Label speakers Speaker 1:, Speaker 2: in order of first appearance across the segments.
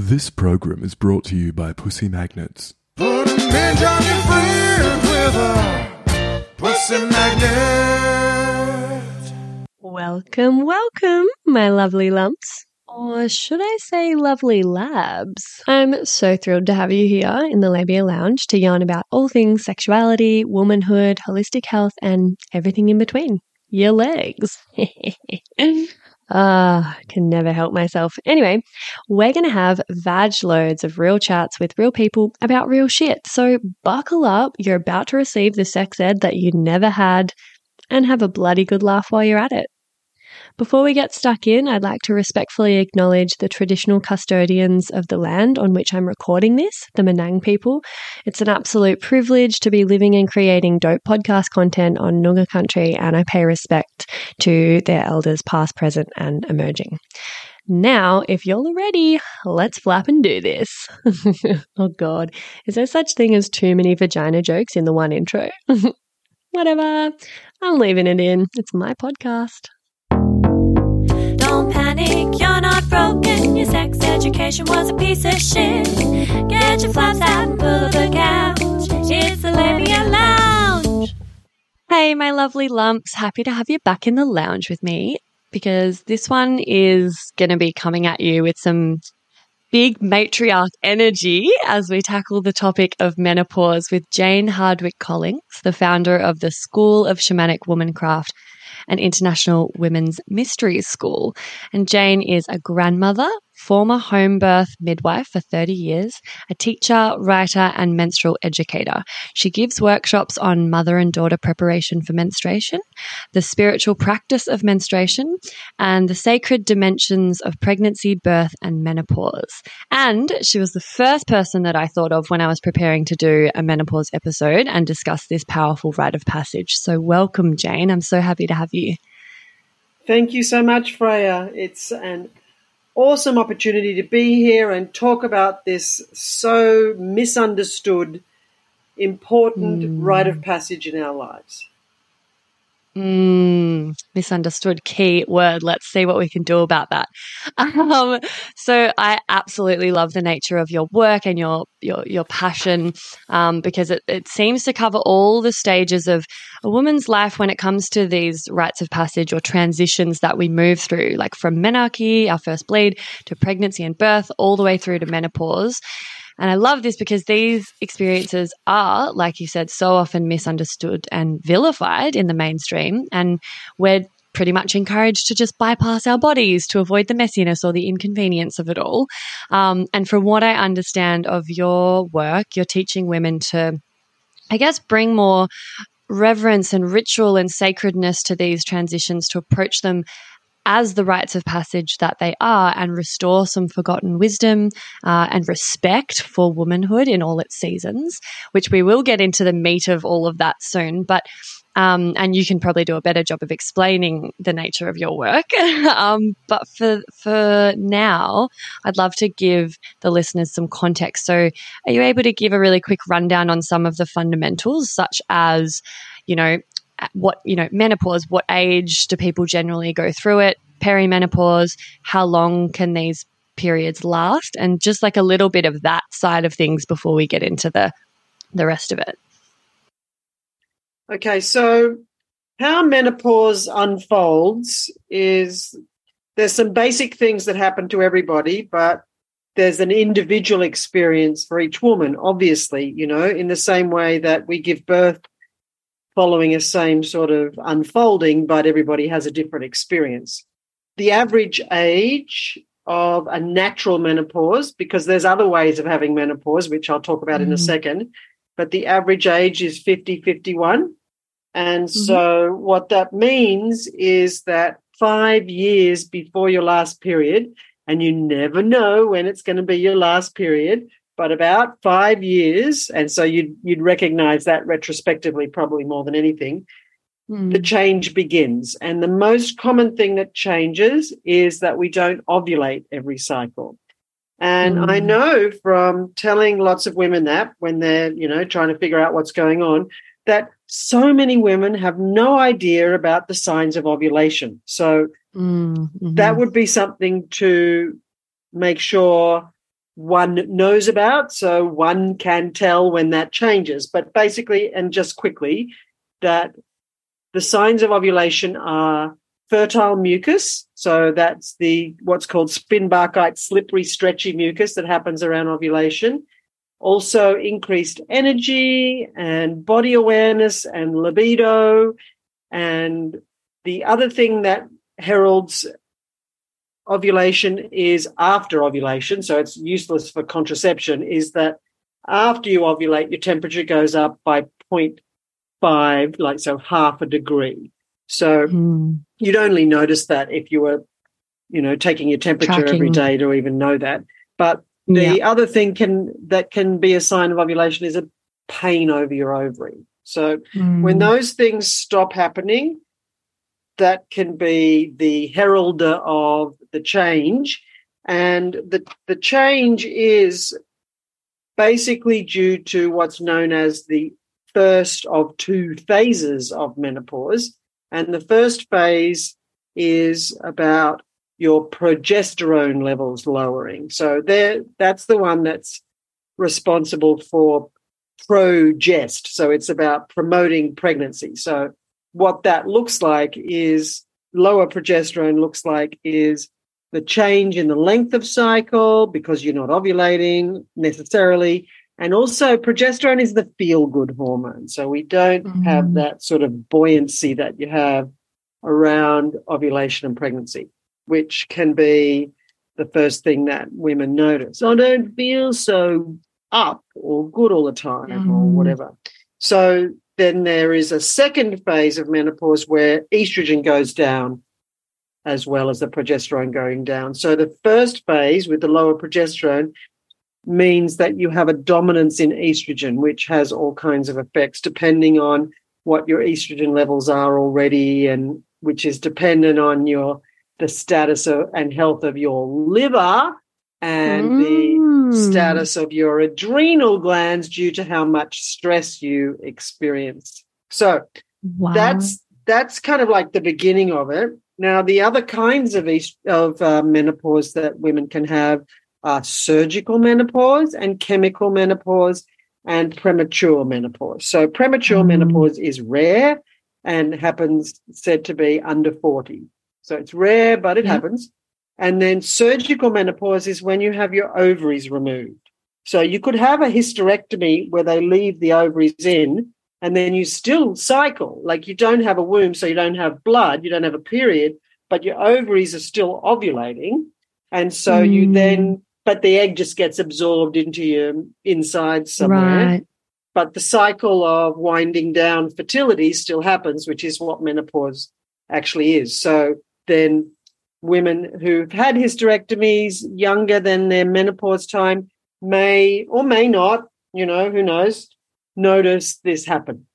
Speaker 1: This program is brought to you by Pussy Magnets.
Speaker 2: Put 'em in Johnny Friends with a pussy magnet.
Speaker 3: Welcome, welcome, my lovely lumps. Or should I say lovely labs? I'm so thrilled to have you here in the Labia Lounge to yarn about all things sexuality, womanhood, holistic health, and everything in between. Your legs. Ah, can never help myself. Anyway, we're going to have vag loads of real chats with real people about real shit. So buckle up. You're about to receive the sex ed that you never had and have a bloody good laugh while you're at it. Before we get stuck in, I'd like to respectfully acknowledge the traditional custodians of the land on which I'm recording this, the Menang people. It's an absolute privilege to be living and creating dope podcast content on Noongar country, and I pay respect to their elders, past, present, and emerging. Now, if you're ready, let's flap and do this. oh God, is there such thing as too many vagina jokes in the one intro? Whatever, I'm leaving it in. It's my podcast.
Speaker 4: Panic, you're not broken. Your sex education was a piece of shit. Get your flaps out and pull the couch. It's the Labia Lounge.
Speaker 3: Hey, my lovely lumps. Happy to have you back in the lounge with me because this one is going to be coming at you with some big matriarch energy as we tackle the topic of menopause with Jane Hardwicke Collings, the founder of the School of Shamanic Womancraft and International Women's Mysteries School. And Jane is a grandmother, former home birth midwife for 30 years, a teacher, writer, and menstrual educator. She gives workshops on mother and daughter preparation for menstruation, the spiritual practice of menstruation, and the sacred dimensions of pregnancy, birth, and menopause. And she was the first person that I thought of when I was preparing to do a menopause episode and discuss this powerful rite of passage. So, welcome, Jane. I'm so happy to have you.
Speaker 5: Thank you so much, Freya. It's an awesome opportunity to be here and talk about this so misunderstood, important hmm. rite of passage in our lives.
Speaker 3: Mm, misunderstood key word. Let's see what we can do about that. Um, so I absolutely love the nature of your work and your your your passion um, because it, it seems to cover all the stages of a woman's life when it comes to these rites of passage or transitions that we move through, like from menarche, our first bleed, to pregnancy and birth, all the way through to menopause. And I love this because these experiences are, like you said, so often misunderstood and vilified in the mainstream. And we're pretty much encouraged to just bypass our bodies to avoid the messiness or the inconvenience of it all. Um, and from what I understand of your work, you're teaching women to, I guess, bring more reverence and ritual and sacredness to these transitions to approach them as the rites of passage that they are and restore some forgotten wisdom uh, and respect for womanhood in all its seasons, which we will get into the meat of all of that soon. But um, and you can probably do a better job of explaining the nature of your work. um, but for for now, I'd love to give the listeners some context. So, are you able to give a really quick rundown on some of the fundamentals, such as, you know, what you know menopause what age do people generally go through it? Perimenopause how long can these periods last? And just like a little bit of that side of things before we get into the the rest of it.
Speaker 5: Okay, so how menopause unfolds is there's some basic things that happen to everybody, but there's an individual experience for each woman, obviously, you know, in the same way that we give birth following a same sort of unfolding, but everybody has a different experience. The average age of a natural menopause, because there's other ways of having menopause, which I'll talk about mm. in a second, but the average age is 50, 51. And mm-hmm. so what that means is that five years before your last period, and you never know when it's going to be your last period, but about five years, and so you'd you'd recognize that retrospectively probably more than anything. Mm. The change begins, and the most common thing that changes is that we don't ovulate every cycle. And mm. I know from telling lots of women that when they're you know trying to figure out what's going on, that so many women have no idea about the signs of ovulation. So mm. mm-hmm. that would be something to make sure one knows about. So one can tell when that changes. But basically, and just quickly, that the signs of ovulation are fertile mucus. So that's the what's called spinnbarkeit, slippery, stretchy mucus that happens around ovulation. Also, increased energy and body awareness and libido. And the other thing that heralds ovulation is after ovulation, so it's useless for contraception, is that after you ovulate, your temperature goes up by 0.5, like so half a degree. So
Speaker 3: Mm.
Speaker 5: you'd only notice that if you were, you know, taking your temperature every
Speaker 3: Tracking.
Speaker 5: day to even know that. But the other thing can that can be a sign of ovulation is a pain over your ovary. So when
Speaker 3: Mm.
Speaker 5: those things stop happening, that can be the heralder of the change. And the, the change is basically due to what's known as the first of two phases of menopause. And the first phase is about your progesterone levels lowering. So there, that's the one that's responsible for progest. So it's about promoting pregnancy. So what that looks like is lower progesterone looks like is the change in the length of cycle because you're not ovulating necessarily. And also progesterone is the feel good hormone. So we don't have
Speaker 3: Mm.
Speaker 5: that sort of buoyancy that you have around ovulation and pregnancy, which can be the first thing that women notice. I don't feel so up or good all the time or
Speaker 3: Mm.
Speaker 5: whatever. So then there is a second phase of menopause where estrogen goes down as well as the progesterone going down. So the first phase with the lower progesterone means that you have a dominance in estrogen, which has all kinds of effects depending on what your estrogen levels are already and which is dependent on your the status of, and health of your liver and the
Speaker 3: Mm.
Speaker 5: Status of your adrenal glands due to how much stress you experience. So
Speaker 3: Wow.
Speaker 5: that's that's kind of like the beginning of it. Now, the other kinds of of uh, menopause that women can have are surgical menopause and chemical menopause and premature menopause. So, premature
Speaker 3: Mm.
Speaker 5: menopause is rare and happens said to be under forty. So it's rare, but it
Speaker 3: Yeah.
Speaker 5: happens. And then surgical menopause is when you have your ovaries removed. So you could have a hysterectomy where they leave the ovaries in and then you still cycle. Like you don't have a womb, so you don't have blood, you don't have a period, but your ovaries are still ovulating. And so you
Speaker 3: Mm.
Speaker 5: then, but the egg just gets absorbed into your inside somewhere
Speaker 3: Right.
Speaker 5: but the cycle of winding down fertility still happens, which is what menopause actually is. So then women who've had hysterectomies younger than their menopause time may or may not, you know, who knows, notice this happen,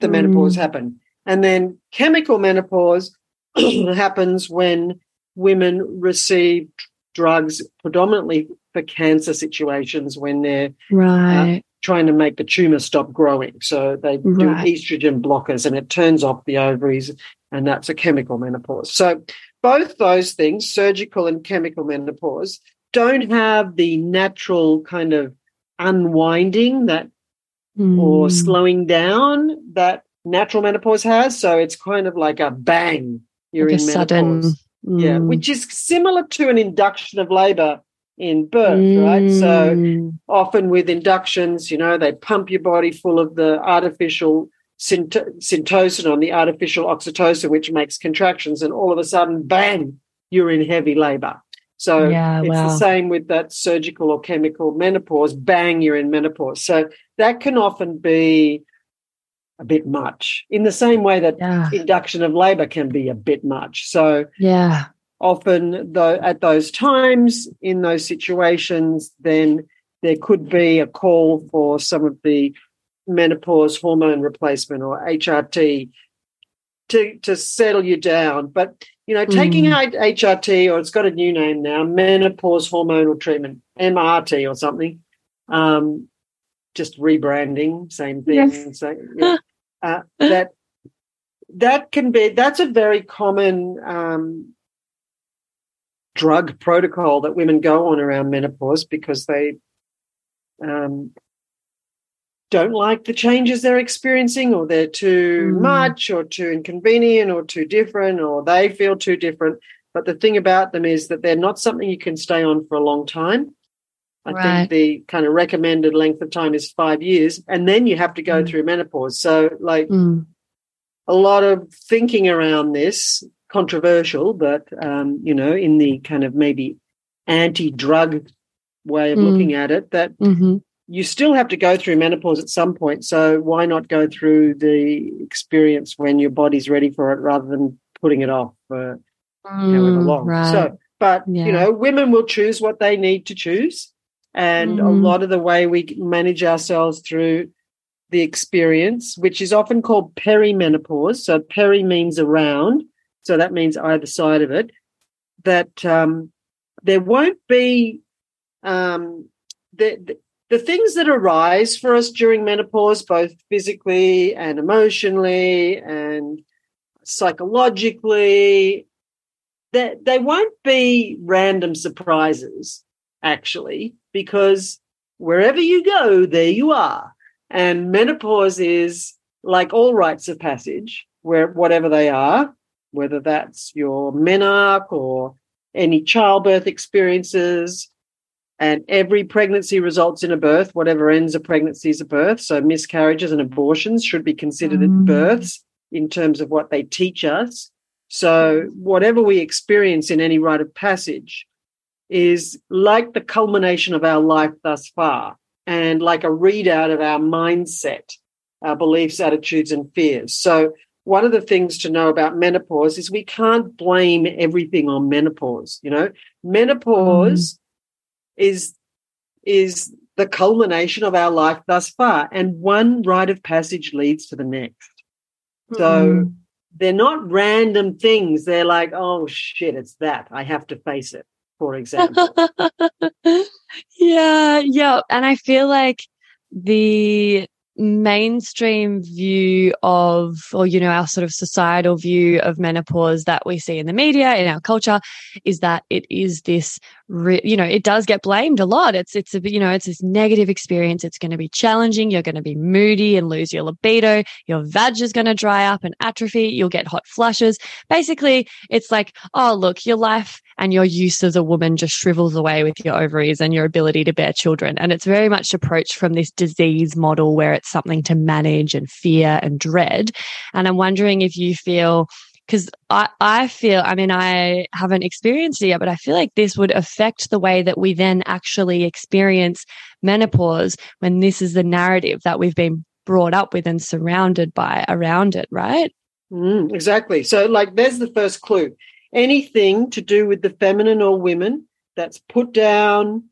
Speaker 5: the
Speaker 3: Mm.
Speaker 5: menopause happen. And then chemical menopause happens when women receive drugs predominantly for cancer situations when they're
Speaker 3: Right.
Speaker 5: trying to make the tumor stop growing. So they do
Speaker 3: Right.
Speaker 5: estrogen blockers and it turns off the ovaries, and that's a chemical menopause. So both those things, surgical and chemical menopause, don't have the natural kind of unwinding that or
Speaker 3: Mm.
Speaker 5: slowing down that natural menopause has. So it's kind of like a bang. You're
Speaker 3: Like a
Speaker 5: in
Speaker 3: sudden.
Speaker 5: menopause. Yeah,
Speaker 3: mm,
Speaker 5: which is similar to an induction of labor in birth, right? So
Speaker 3: mm,
Speaker 5: often with inductions, you know, they pump your body full of the artificial synt- syntocinon, the artificial oxytocin, which makes contractions, and all of a sudden, bang, you're in heavy labor. So
Speaker 3: Yeah,
Speaker 5: it's
Speaker 3: wow.
Speaker 5: the same with that surgical or chemical menopause, bang, you're in menopause. So that can often be a bit much in the same way that
Speaker 3: yeah.
Speaker 5: induction of labor can be a bit much. So
Speaker 3: Yeah.
Speaker 5: often though at those times in those situations then there could be a call for some of the menopause hormone replacement or HRT to to settle you down but you know taking
Speaker 3: Mm.
Speaker 5: HRT or it's got a new name now menopause hormonal treatment MRT or something um just rebranding same thing
Speaker 3: Yes.
Speaker 5: yeah. uh, that that can be that's a very common um drug protocol that women go on around menopause because they um, don't like the changes they're experiencing, or they're too
Speaker 3: Mm.
Speaker 5: much, or too inconvenient, or too different, or they feel too different. But the thing about them is that they're not something you can stay on for a long time. I
Speaker 3: Right.
Speaker 5: think the kind of recommended length of time is five years, and then you have to go
Speaker 3: Mm.
Speaker 5: through menopause. So, like,
Speaker 3: Mm.
Speaker 5: a lot of thinking around this, controversial, but um, you know, in the kind of maybe anti-drug way of
Speaker 3: Mm.
Speaker 5: looking at it, that
Speaker 3: hmm
Speaker 5: you still have to go through menopause at some point. So why not go through the experience when your body's ready for it, rather than putting it off for however long?
Speaker 3: Mm, Right.
Speaker 5: So, but
Speaker 3: Yeah.
Speaker 5: you know, women will choose what they need to choose, and a
Speaker 3: Mhm.
Speaker 5: lot of the way we manage ourselves through the experience, which is often called perimenopause. So peri means around, so that means either side of it. That um, there won't be um, the, the the things that arise for us during menopause, both physically and emotionally and psychologically, that they won't be random surprises, actually, because wherever you go, there you are. And menopause is like all rites of passage, where whatever they are, whether that's your menarche or any childbirth experiences, and every pregnancy results in a birth, whatever ends a pregnancy is a birth. So miscarriages and abortions should be considered
Speaker 3: Mm.
Speaker 5: births in terms of what they teach us. So whatever we experience in any rite of passage is like the culmination of our life thus far and like a readout of our mindset, our beliefs, attitudes, and fears. So one of the things to know about menopause is we can't blame everything on menopause. You know, menopause is is the culmination of our life thus far, and one rite of passage leads to the next. So
Speaker 3: Mm.
Speaker 5: they're not random things. They're like, oh shit, it's that. I have to face it. For example,
Speaker 3: yeah, yeah. And I feel like the mainstream view of, or, you know, our sort of societal view of menopause that we see in the media, in our culture, is that it is this, re- you know, it does get blamed a lot. It's, it's a, you know, it's this negative experience. It's going to be challenging. You're going to be moody and lose your libido. Your vag is going to dry up and atrophy. You'll get hot flushes. Basically, it's like, oh, look, your life and your use as a woman just shrivels away with your ovaries and your ability to bear children. And it's very much approached from this disease model where it's something to manage and fear and dread. And I'm wondering if you feel because I, I feel, I mean, I haven't experienced it yet, but I feel like this would affect the way that we then actually experience menopause when this is the narrative that we've been brought up with and surrounded by around it, right?
Speaker 5: Mm, exactly. So, like, there's the first clue. Anything to do with the feminine or women that's put down,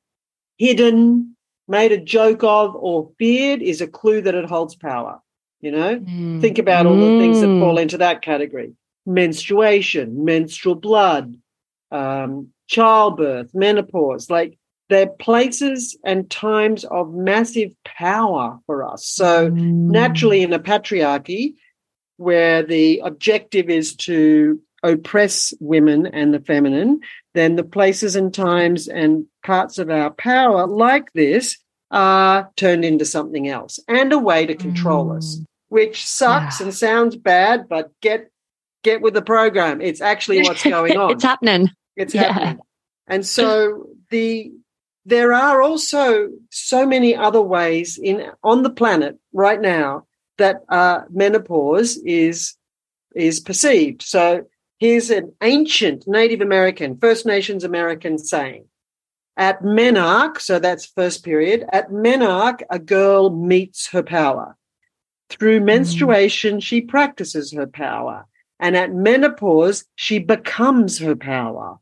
Speaker 5: hidden, made a joke of, or feared is a clue that it holds power. You know, think about all the things that
Speaker 3: Mm.
Speaker 5: fall into that category menstruation, menstrual blood, um, childbirth, menopause. Like, they're places and times of massive power for us. So,
Speaker 3: Mm.
Speaker 5: naturally in a patriarchy where the objective is to oppress women and the feminine, then the places and times and parts of our power like this are turned into something else and a way to control us, which sucks
Speaker 3: Yeah.
Speaker 5: and sounds bad, but get get with the program. It's actually what's going on
Speaker 3: it's happening.
Speaker 5: it's
Speaker 3: Yeah.
Speaker 5: happening and so the there are also so many other ways in on the planet right now that uh, menopause is is perceived so here's an ancient native american first nations american saying at menarche so that's first period at menarche a girl meets her power through menstruation she practices her power and at menopause she becomes her power.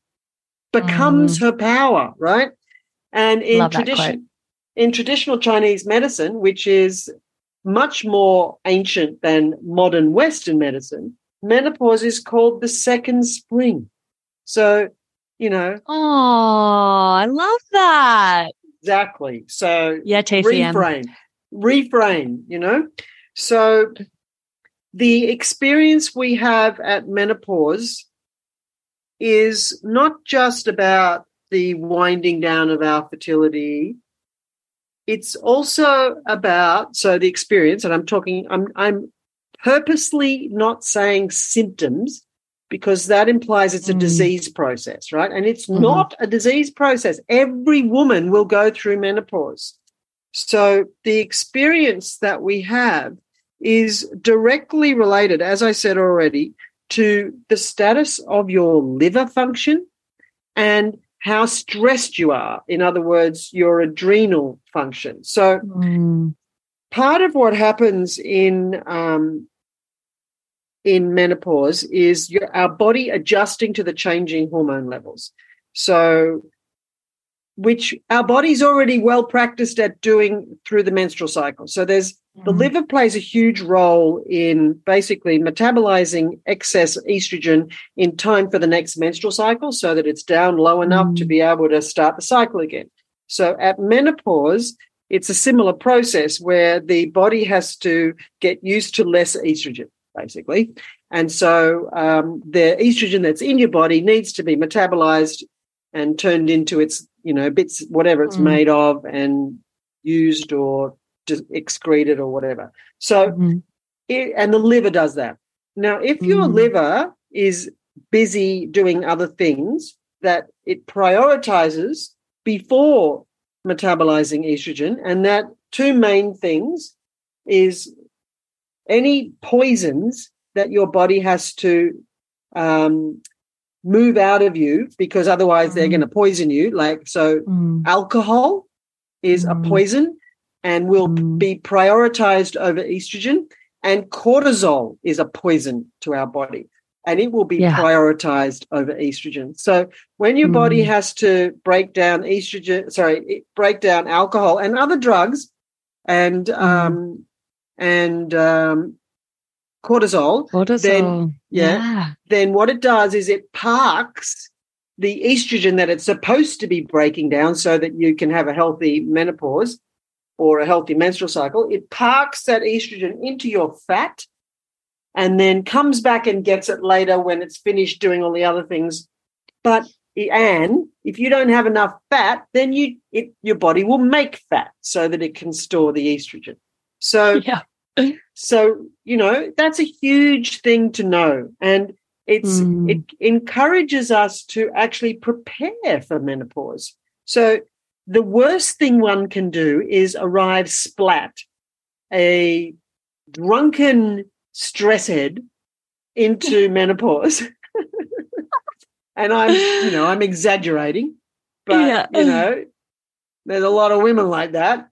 Speaker 5: Becomes mm. her power right? And in
Speaker 3: Love
Speaker 5: tradition in traditional chinese medicine which is much more ancient than modern western medicine menopause is called the second spring. So you know.
Speaker 3: Oh, I love that.
Speaker 5: exactly. So
Speaker 3: Yeah, TCM.
Speaker 5: reframe reframe you know? So the experience we have at menopause is not just about the winding down of our fertility. It's also about so the experience, and I'm talking. I'm I'm purposely not saying symptoms because that implies it's a
Speaker 3: Mm.
Speaker 5: disease process, right? And it's
Speaker 3: Mhm.
Speaker 5: not a disease process. Every woman will go through menopause. So the experience that we have is directly related, as I said already, to the status of your liver function and how stressed you are. In other words, your adrenal function. So
Speaker 3: Mm.
Speaker 5: part of what happens in um, in menopause is your, our body adjusting to the changing hormone levels. So, which our body's already well practiced at doing through the menstrual cycle. So there's the
Speaker 3: Mm.
Speaker 5: liver plays a huge role in basically metabolizing excess estrogen in time for the next menstrual cycle so that it's down low enough to
Speaker 3: Mm.
Speaker 5: be able to start the cycle again. So at menopause, it's a similar process where the body has to get used to less estrogen, basically. And so um, the estrogen that's in your body needs to be metabolized and turned into its, you know, bits, whatever it's
Speaker 3: Mm.
Speaker 5: made of and used or excreted or whatever. So,
Speaker 3: Mhm.
Speaker 5: it, and the liver does that. Now, if your
Speaker 3: Mm.
Speaker 5: liver is busy doing other things that it prioritizes before metabolizing estrogen, and that two main things is any poisons that your body has to um, move out of you because otherwise they're
Speaker 3: Mm.
Speaker 5: going to poison you. Like, so
Speaker 3: Mm.
Speaker 5: alcohol is
Speaker 3: Mm.
Speaker 5: a poison and will
Speaker 3: Mm.
Speaker 5: be prioritized over estrogen and cortisol is a poison to our body and it will be
Speaker 3: Yeah.
Speaker 5: prioritized over estrogen so when your body
Speaker 3: Mm.
Speaker 5: has to break down estrogen sorry break down alcohol and other drugs and
Speaker 3: Mm.
Speaker 5: um and um cortisol
Speaker 3: Cortisol.
Speaker 5: yeah.
Speaker 3: yeah.
Speaker 5: then what it does is it parks the estrogen that it's supposed to be breaking down so that you can have a healthy menopause or a healthy menstrual cycle. It parks that estrogen into your fat and then comes back and gets it later when it's finished doing all the other things. But and if you don't have enough fat, then you it, your body will make fat so that it can store the estrogen. So
Speaker 3: Yeah.
Speaker 5: so, you know, that's a huge thing to know. And it's
Speaker 3: Mm.
Speaker 5: it encourages us to actually prepare for menopause. So the worst thing one can do is arrive splat, a drunken stress head into menopause. and I'm, you know, I'm exaggerating, but
Speaker 3: Yeah.
Speaker 5: you know, there's a lot of women like that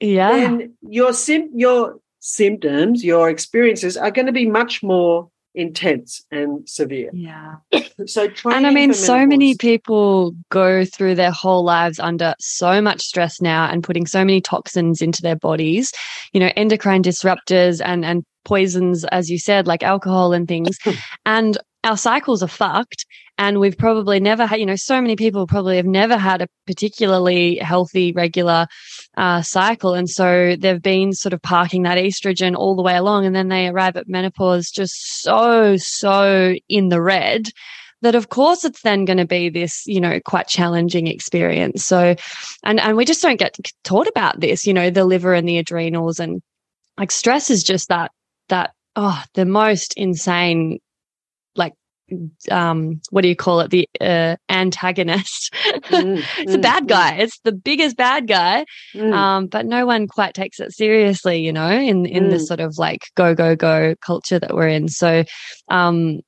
Speaker 3: Yeah.
Speaker 5: And your sim- your symptoms, your experiences are going to be much more intense and severe.
Speaker 3: yeah.
Speaker 5: So,
Speaker 3: And I mean, so many people go through their whole lives under so much stress now and putting so many toxins into their bodies, you know, endocrine disruptors and, and poisons, as you said, like alcohol and things. and our cycles are fucked. And we've probably never had, you know, so many people probably have never had a particularly healthy, regular uh, cycle. And so they've been sort of parking that estrogen all the way along. And then they arrive at menopause just so, so in the red that of course it's then going to be this you know quite challenging experience so and and we just don't get taught about this you know the liver and the adrenals and like stress is just that that oh the most insane like um what do you call it the uh, antagonist
Speaker 5: Mm,
Speaker 3: it's a
Speaker 5: mm,
Speaker 3: bad
Speaker 5: mm,
Speaker 3: guy it's the biggest bad guy
Speaker 5: mm.
Speaker 3: um, but no one quite takes it seriously, you know, in in this
Speaker 5: Mm.
Speaker 3: sort of like go go go culture that we're in. So, um,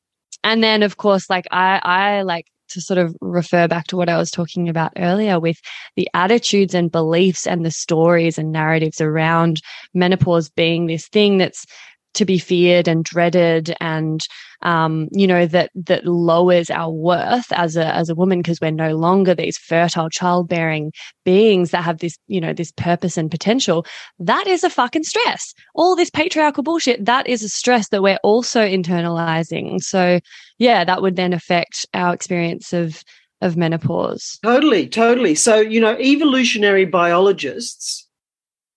Speaker 3: and then of course, like I I like to sort of refer back to what I was talking about earlier with the attitudes and beliefs and the stories and narratives around menopause being this thing that's to be feared and dreaded and um, you know that that lowers our worth as a as a woman because we're no longer these fertile childbearing beings that have this you know this purpose and potential. That is a fucking stress. All this patriarchal bullshit that is a stress that we're also internalizing. So yeah that would then affect our experience of of menopause.
Speaker 5: Totally, totally. So, you know, evolutionary biologists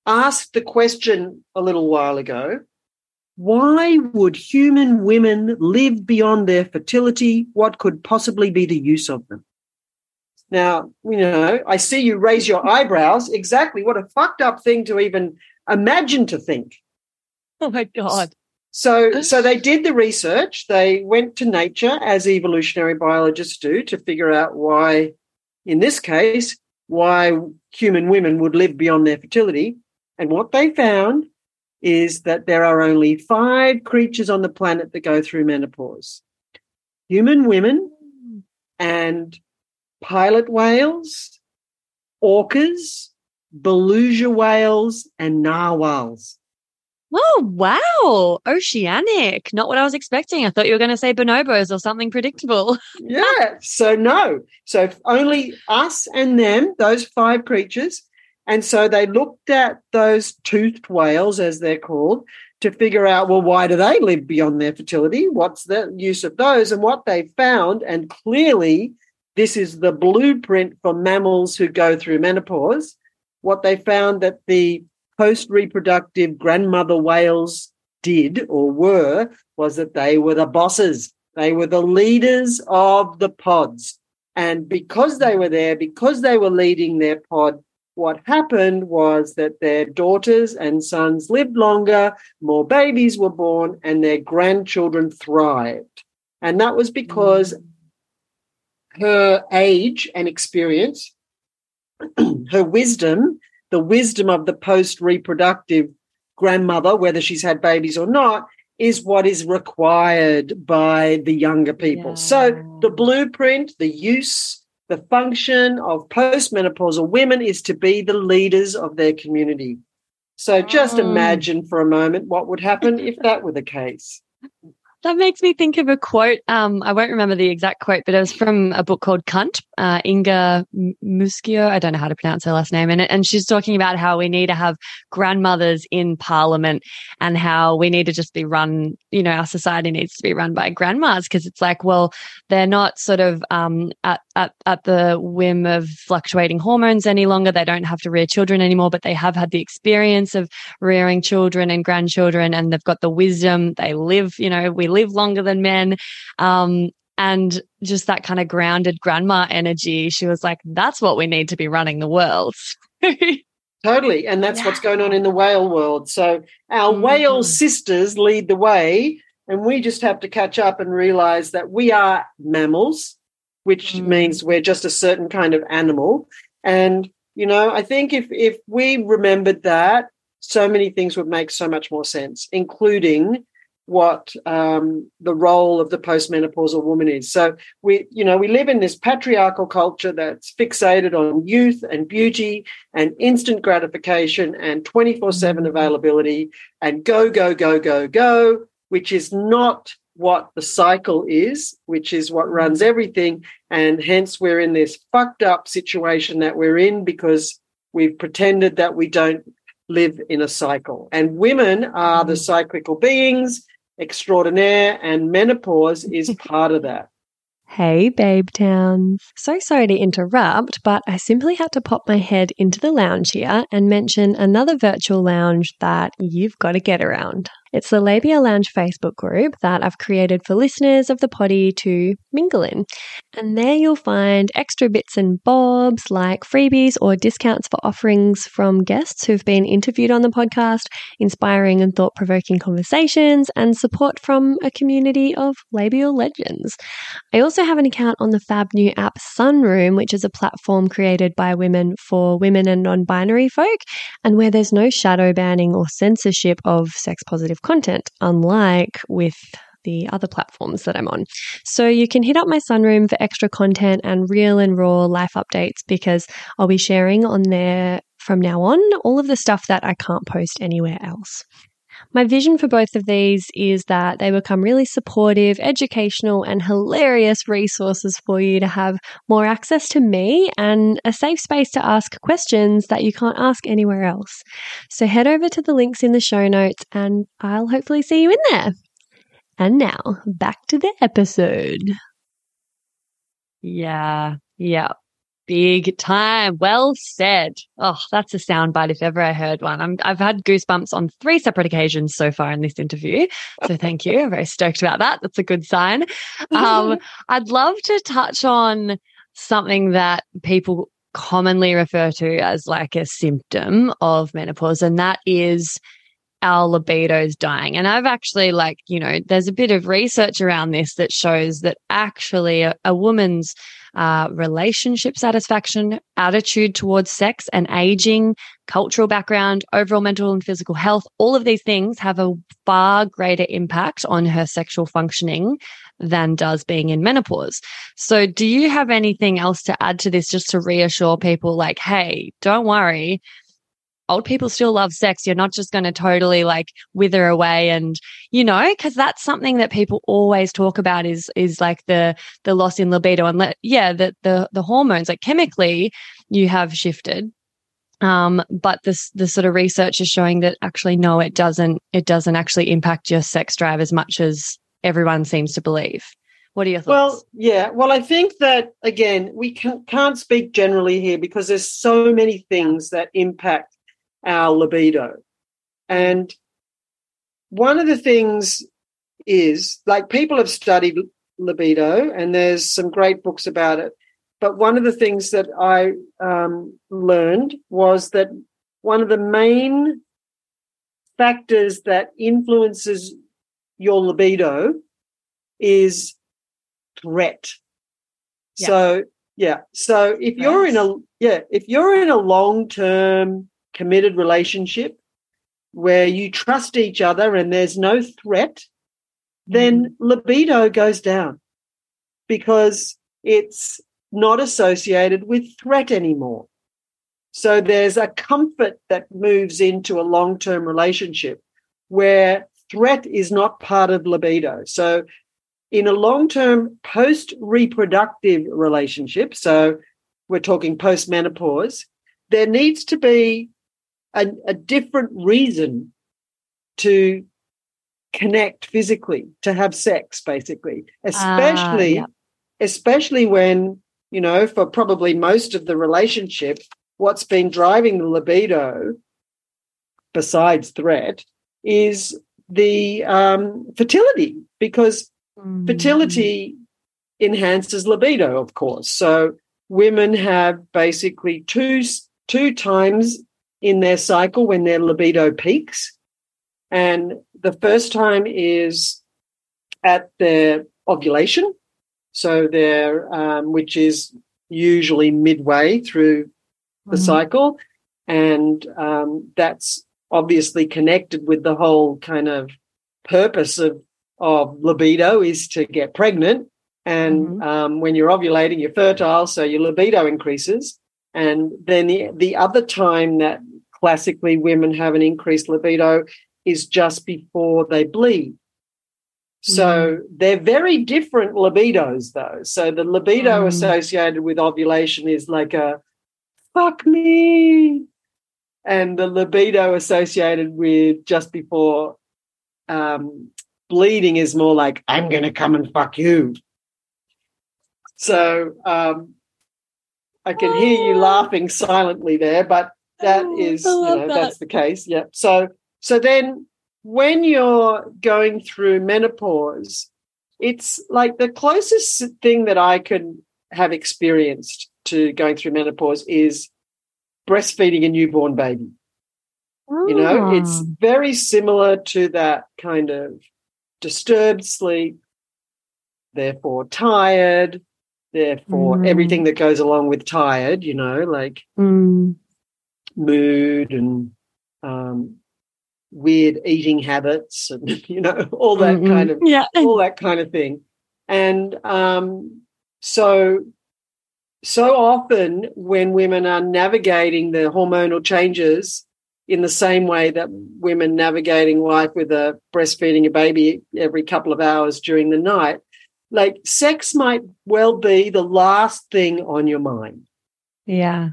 Speaker 5: asked the question a little while ago why would human women live beyond their fertility? What could possibly be the use of them? Now, you know, I see you raise your eyebrows. Exactly. What a fucked up thing to even imagine to think.
Speaker 3: Oh my God.
Speaker 5: So, so they did the research. They went to nature, as evolutionary biologists do, to figure out why, in this case, why human women would live beyond their fertility. And what they found is that there are only five creatures on the planet that go through menopause human women and pilot whales, orcas, beluga whales, and narwhals.
Speaker 3: Oh, wow. Oceanic. Not what I was expecting. I thought you were going to say bonobos or something predictable.
Speaker 5: Yeah. So, no. So, only us and them, those five creatures. And so they looked at those toothed whales, as they're called, to figure out, well, why do they live beyond their fertility? What's the use of those? And what they found, and clearly this is the blueprint for mammals who go through menopause, what they found that the post reproductive grandmother whales did or were was that they were the bosses. They were the leaders of the pods. And because they were there, because they were leading their pod, what happened was that their daughters and sons lived longer, more babies were born, and their grandchildren thrived. And that was because her age and experience, her wisdom, the wisdom of the post reproductive grandmother, whether she's had babies or not, is what is required by the younger people.
Speaker 3: Yeah.
Speaker 5: So the blueprint, the use, the function of postmenopausal women is to be the leaders of their community. So just
Speaker 3: Oh.
Speaker 5: imagine for a moment what would happen if that were the case.
Speaker 3: That makes me think of a quote. Um, I won't remember the exact quote, but it was from a book called Cunt, uh, Inga Muscio. I don't know how to pronounce her last name. And, and she's talking about how we need to have grandmothers in parliament and how we need to just be run, you know, our society needs to be run by grandmas because it's like, well, they're not sort of um, at, at, at the whim of fluctuating hormones any longer. They don't have to rear children anymore, but they have had the experience of rearing children and grandchildren and they've got the wisdom. They live, you know, we live longer than men. Um, and just that kind of grounded grandma energy. She was like, that's what we need to be running the world.
Speaker 5: Totally. And that's what's going on in the whale world. So our
Speaker 3: Mhm.
Speaker 5: whale sisters lead the way, and we just have to catch up and realize that we are mammals, which
Speaker 3: Mm.
Speaker 5: means we're just a certain kind of animal. And, you know, I think if if we remembered that, so many things would make so much more sense, including what um, the role of the postmenopausal woman is. So we, you know, we live in this patriarchal culture that's fixated on youth and beauty and instant gratification and 24 7 mm-hmm. availability and go, go, go, go, go, which is not what the cycle is, which is what mm-hmm. runs everything. And hence we're in this fucked up situation that we're in because we've pretended that we don't live in a cycle. And women are the mm-hmm. cyclical beings extraordinaire, and menopause is part of that.
Speaker 6: Hey, Babe Towns. So sorry to interrupt, but I simply had to pop my head into the lounge here and mention another virtual lounge that you've got to get around. It's the Labia Lounge Facebook group that I've created for listeners of the potty to mingle in. And there you'll find extra bits and bobs like freebies or discounts for offerings from guests who've been interviewed on the podcast, inspiring and thought provoking conversations, and support from a community of labial legends. I also have an account on the fab new app Sunroom, which is a platform created by women for women and non binary folk, and where there's no shadow banning or censorship of sex positive content, unlike with the other platforms that I'm on. So you can hit up my Sunroom for extra content and real and raw life updates because I'll be sharing on there from now on all of the stuff that I can't post anywhere else. My vision for both of these is that they become really supportive, educational, and hilarious resources for you to have more access to me and a safe space to ask questions that you can't ask anywhere else. So head over to the links in the show notes and I'll hopefully see you in there. And now back to the episode.
Speaker 3: yeah. Yeah. Big time. Well said. Oh, that's a soundbite if ever I heard one. I'm, I've had goosebumps on three separate occasions so far in this interview. So thank you. I'm very stoked about that. That's a good sign. Um, I'd love to touch on something that people commonly refer to as like a symptom of menopause, and that is our libido's dying. And I've actually, like, you know, there's a bit of research around this that shows that actually a, a woman's uh, relationship satisfaction, attitude towards sex, and aging, cultural background, overall mental and physical health, all of these things have a far greater impact on her sexual functioning than does being in menopause. So, do you have anything else to add to this just to reassure people like, hey, don't worry, old people still love sex. You're not just going to totally like wither away and, you know, because that's something that people always talk about is, is like the, the loss in libido and let, yeah, the, the, the hormones, like chemically you have shifted. Um, but this, the sort of research is showing that actually, no, it doesn't, it doesn't actually impact your sex drive as much as everyone seems to believe. What are your thoughts?
Speaker 5: Well, yeah. Well, I think that again, we can, can't speak generally here because there's so many things that impact our libido. And one of the things is like people have studied libido, and there's some great books about it. But one of the things that I um, learned was that one of the main factors that influences your libido is threat.
Speaker 3: Yeah.
Speaker 5: So yeah. So if you're in a yeah, if you're in a long-term committed relationship where you trust each other and there's no threat, then mm-hmm. libido goes down because it's not associated with threat anymore. So there's a comfort that moves into a long term relationship where threat is not part of libido. So in a long term post reproductive relationship, so we're talking post menopause, there needs to be a, a different reason to connect physically, to have sex, basically, especially,
Speaker 3: yeah.
Speaker 5: especially when, you know, for probably most of the relationship, what's been driving the libido besides threat is the um, fertility because
Speaker 3: Mm.
Speaker 5: fertility enhances libido of course so women have basically two two times in their cycle when their libido peaks and the first time is at their ovulation so their um, which is usually midway through the
Speaker 3: Mhm.
Speaker 5: cycle and um, that's obviously connected with the whole kind of purpose of of libido is to get pregnant. And
Speaker 3: Mhm.
Speaker 5: um, when you're ovulating, you're fertile, so your libido increases. And then the, the other time that classically women have an increased libido is just before they bleed. So they're very different libidos, though. So the libido
Speaker 3: Mm.
Speaker 5: associated with ovulation is like a fuck me. And the libido associated with just before um, bleeding is more like, I'm going to come and fuck you. So um, I can hear you laughing silently there, but that
Speaker 3: Oh,
Speaker 5: is, you know,
Speaker 3: that.
Speaker 5: that's the case. Yeah. So, so then when you're going through menopause, it's like the closest thing that I could have experienced to going through menopause is breastfeeding a newborn baby. You know, it's
Speaker 3: Ah.
Speaker 5: very similar to that kind of disturbed sleep, therefore tired, therefore
Speaker 3: Mm.
Speaker 5: everything that goes along with tired, you know, like
Speaker 3: Mm.
Speaker 5: Mood and um, weird eating habits and, you know, all that
Speaker 3: Mm-mm.
Speaker 5: kind of
Speaker 3: yeah.
Speaker 5: all that kind of thing. And um, so, so often when women are navigating the hormonal changes in the same way that women navigating life with a breastfeeding a baby every couple of hours during the night, like sex might well be the last thing on your mind.
Speaker 3: Yeah.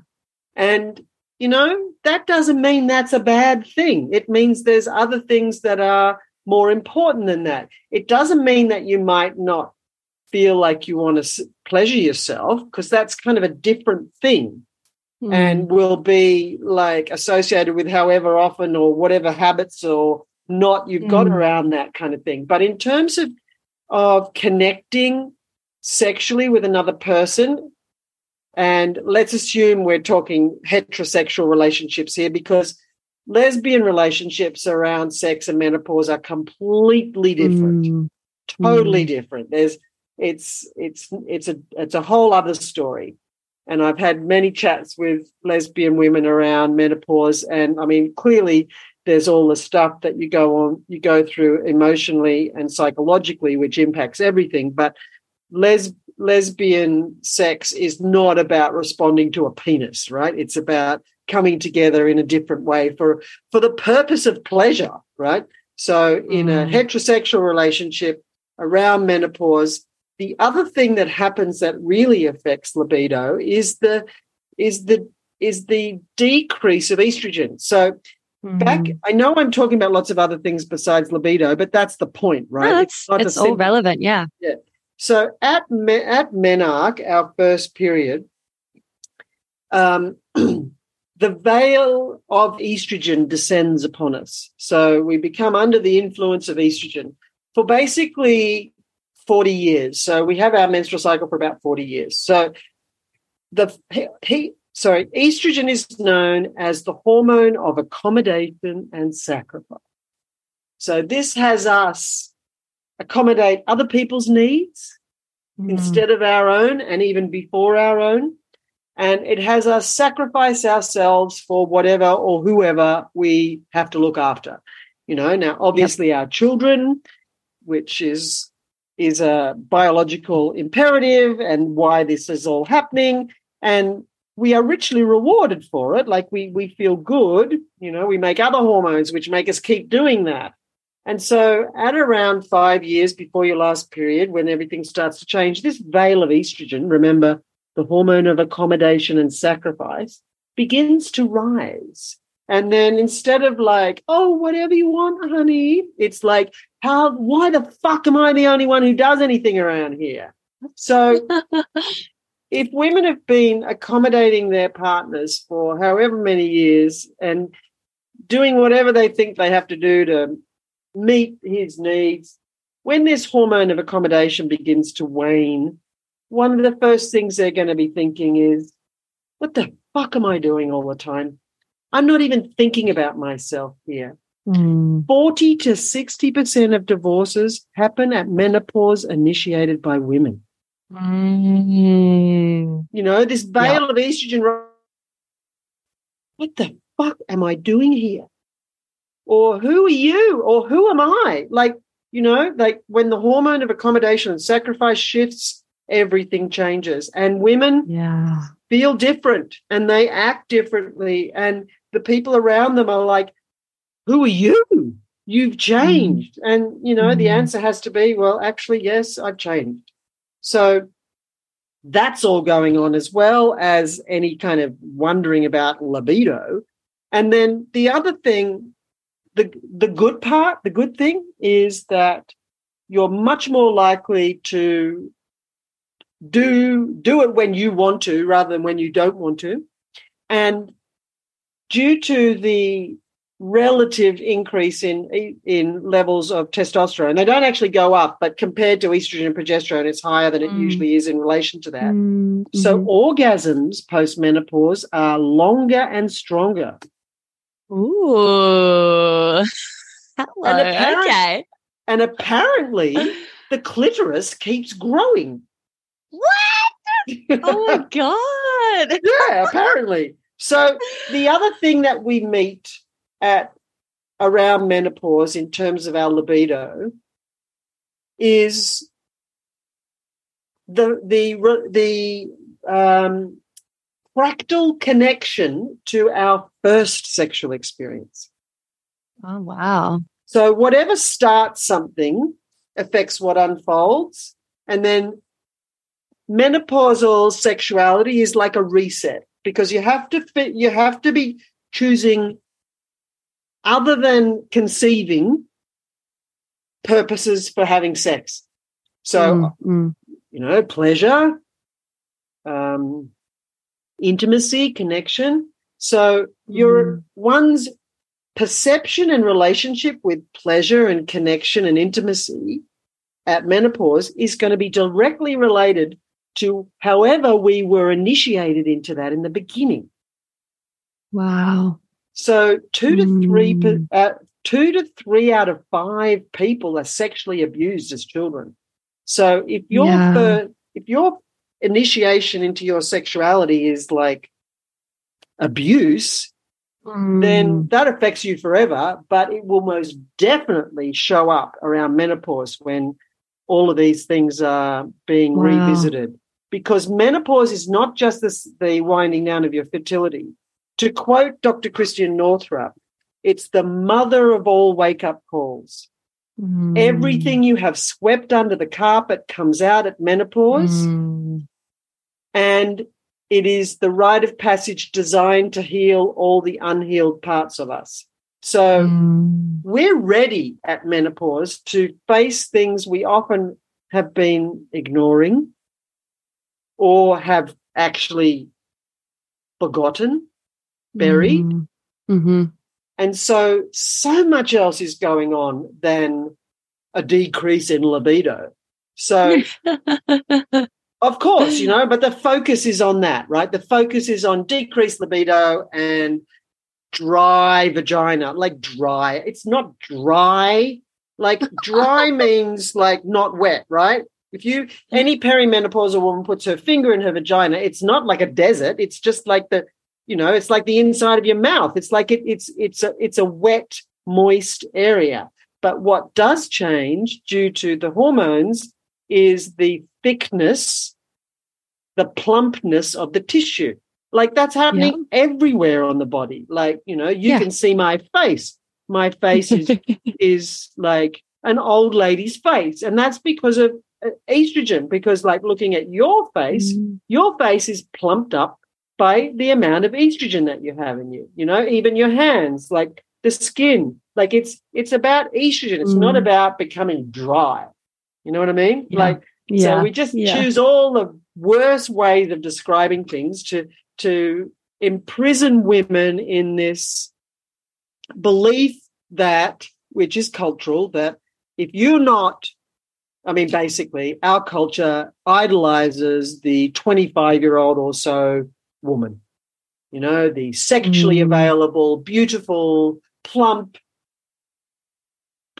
Speaker 5: And, you know, that doesn't mean that's a bad thing. It means there's other things that are more important than that. It doesn't mean that you might not feel like you want to pleasure yourself because that's kind of a different thing
Speaker 3: Mm.
Speaker 5: and will be like associated with however often or whatever habits or not you've got
Speaker 3: Mm.
Speaker 5: around that kind of thing. But in terms of of connecting sexually with another person, and let's assume we're talking heterosexual relationships here because lesbian relationships around sex and menopause are completely different.
Speaker 3: Mm.
Speaker 5: totally different. There's it's it's it's a it's a whole other story. And i've had many chats with lesbian women around menopause and i mean clearly there's all the stuff that you go on you go through emotionally and psychologically which impacts everything. But les lesbian sex is not about responding to a penis right it's about coming together in a different way for for the purpose of pleasure right so in a
Speaker 3: Mm.
Speaker 5: heterosexual relationship around menopause the other thing that happens that really affects libido is the is the is the decrease of estrogen so back
Speaker 3: Mm.
Speaker 5: i know i'm talking about lots of other things besides libido but that's the point
Speaker 3: No,
Speaker 5: right
Speaker 3: that's,
Speaker 5: not
Speaker 3: it's all
Speaker 5: simple-
Speaker 3: relevant. Yeah.
Speaker 5: So at at menarche our first period um the veil of estrogen descends upon us. So we become under the influence of estrogen for basically 40 years. So we have our menstrual cycle for about 40 years. So the he, he sorry estrogen is known as the hormone of accommodation and sacrifice. So this has us accommodate other people's needs
Speaker 3: Mm.
Speaker 5: instead of our own and even before our own. And it has us sacrifice ourselves for whatever or whoever we have to look after. You know, now obviously our children, which is is a biological imperative and why this is all happening. And we are richly rewarded for it. Like we we feel good, you know, we make other hormones which make us keep doing that. And so, at around five years before your last period, when everything starts to change, this veil of estrogen, remember the hormone of accommodation and sacrifice, begins to rise. And then instead of like, oh, whatever you want, honey, it's like, how, why the fuck am I the only one who does anything around here? So, if women have been accommodating their partners for however many years and doing whatever they think they have to do to meet his needs, when this hormone of accommodation begins to wane, one of the first things they're going to be thinking is, what the fuck am I doing all the time? I'm not even thinking about myself here.
Speaker 3: Mm.
Speaker 5: 40 to 60% of divorces happen at menopause initiated by women.
Speaker 3: Mm.
Speaker 5: You know, this veil of estrogen. What the fuck am I doing here? Or who are you? Or who am I? Like, you know, like when the hormone of accommodation and sacrifice shifts, everything changes. And women
Speaker 3: Yeah.
Speaker 5: feel different and they act differently. And the people around them are like, who are you? You've changed. And, you know, the
Speaker 3: Mhm.
Speaker 5: answer has to be, well, actually, yes, I've changed. So that's all going on as well as any kind of wondering about libido. And then the other thing, the the good part, the good thing is that you're much more likely to do do it when you want to rather than when you don't want to. And due to the relative increase in in levels of testosterone, they don't actually go up, but compared to estrogen and progesterone, it's higher than it
Speaker 3: Mm.
Speaker 5: usually is in relation to that.
Speaker 3: Mm,
Speaker 5: So
Speaker 3: mhm.
Speaker 5: orgasms post menopause are longer and stronger.
Speaker 3: Ooh. Hello.
Speaker 5: And apparent-
Speaker 3: okay.
Speaker 5: And apparently the clitoris keeps growing.
Speaker 3: What? Oh my god.
Speaker 5: yeah, apparently. So the other thing that we meet at around menopause in terms of our libido is the the the um, fractal connection to our first sexual experience.
Speaker 3: Oh wow.
Speaker 5: So whatever starts something affects what unfolds, and then menopausal sexuality is like a reset because you have to fit, you have to be choosing other than conceiving purposes for having sex. So
Speaker 3: Mm, mm.
Speaker 5: you know, pleasure, um, intimacy, connection. So your one's perception and relationship with pleasure and connection and intimacy at menopause is going to be directly related to however we were initiated into that in the beginning.
Speaker 6: Wow.
Speaker 5: So two to three, per-
Speaker 6: Mm.
Speaker 5: uh, two to three out of five people are sexually abused as children. So if your
Speaker 6: Yeah.
Speaker 5: fir- if your initiation into your sexuality is like abuse,
Speaker 6: Mm.
Speaker 5: then that affects you forever. But it will most definitely show up around menopause when all of these things are being
Speaker 6: Wow.
Speaker 5: revisited. Because menopause is not just this, the winding down of your fertility. To quote Dr. Christiane Northrup, it's the mother of all wake up calls.
Speaker 6: Mm.
Speaker 5: Everything you have swept under the carpet comes out at menopause
Speaker 6: Mm.
Speaker 5: And it is the rite of passage designed to heal all the unhealed parts of us. So
Speaker 6: Mm.
Speaker 5: we're ready at menopause to face things we often have been ignoring or have actually forgotten, buried.
Speaker 6: Mm. Mhm.
Speaker 5: And so, so much else is going on than a decrease in libido. So, Of course, you know, but the focus is on that, right? The focus is on decreased libido and dry vagina, like dry. It's not dry. Like dry means like not wet, right? If you any perimenopausal woman puts her finger in her vagina, it's not like a desert. It's just like the, you know, it's like the inside of your mouth. It's like it, it's it's a it's a wet, moist area. But what does change due to the hormones is the thickness, the plumpness of the tissue. Like that's happening everywhere on the body. Like, you know, you
Speaker 6: Yeah.
Speaker 5: can see my face. My face is is like an old lady's face. And that's because of uh, estrogen, because like looking at your face,
Speaker 6: Mm.
Speaker 5: your face is plumped up by the amount of estrogen that you have in you. You know, even your hands, like the skin, like it's it's about estrogen. It's not
Speaker 6: Mm.
Speaker 5: about becoming dry. You know what I mean?
Speaker 6: Yeah.
Speaker 5: Like
Speaker 6: Yeah.
Speaker 5: so we just
Speaker 6: Yeah.
Speaker 5: choose all the worst ways of describing things to to imprison women in this belief that, which is cultural, that if you're not, I mean, basically, our culture idolizes the 25 year old or so woman, you know, the sexually
Speaker 6: Mm.
Speaker 5: available, beautiful, plump,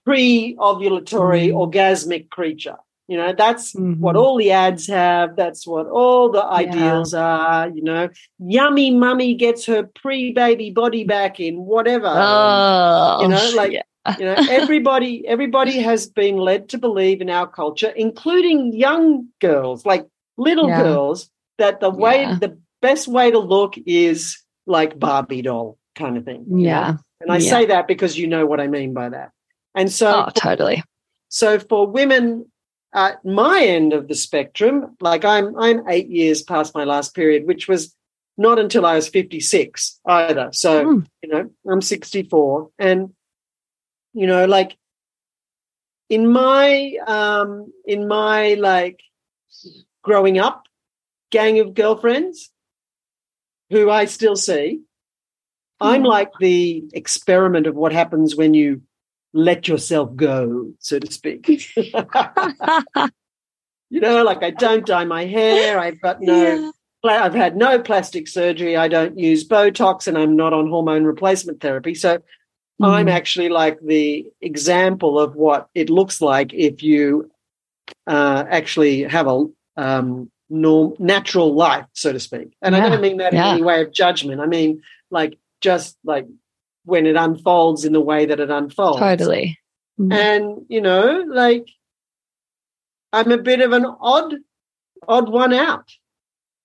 Speaker 5: pre ovulatory,
Speaker 6: Mm.
Speaker 5: orgasmic creature. You know, that's what
Speaker 6: Mhm.
Speaker 5: all the ads have. That's what all the ideals are. You know, yummy mummy gets her pre baby body back in whatever.
Speaker 3: Oh,
Speaker 5: you know, like
Speaker 3: yeah.
Speaker 5: you know, everybody everybody has been led to believe in our culture, including young girls, like little
Speaker 3: Yeah.
Speaker 5: girls, that the way
Speaker 3: Yeah.
Speaker 5: the best way to look is like Barbie doll kind of thing. you know?
Speaker 3: yeah.
Speaker 5: And I
Speaker 3: Yeah.
Speaker 5: say that because you know what I mean by that. And so
Speaker 3: Oh, totally.
Speaker 5: so for women at my end of the spectrum, like I'm I'm eight years past my last period, which was not until I was 56 either. So,
Speaker 3: Mm.
Speaker 5: you know, I'm 64. And, you know, like in my um in my like growing up gang of girlfriends who I still see, I'm like the experiment of what happens when you let yourself go, so to speak. you know, like I don't dye my hair. I've got no,
Speaker 3: Yeah.
Speaker 5: I've had no plastic surgery. I don't use Botox and I'm not on hormone replacement therapy. So I'm
Speaker 3: Mm.
Speaker 5: actually like the example of what it looks like if you uh, actually have a um, norm, natural life, so to speak. And I don't mean that
Speaker 3: yeah.
Speaker 5: in any way of judgment. I mean, like, just like when it unfolds in the way that it unfolds.
Speaker 3: Totally. Mm.
Speaker 5: And, you know, like, I'm a bit of an odd, odd one out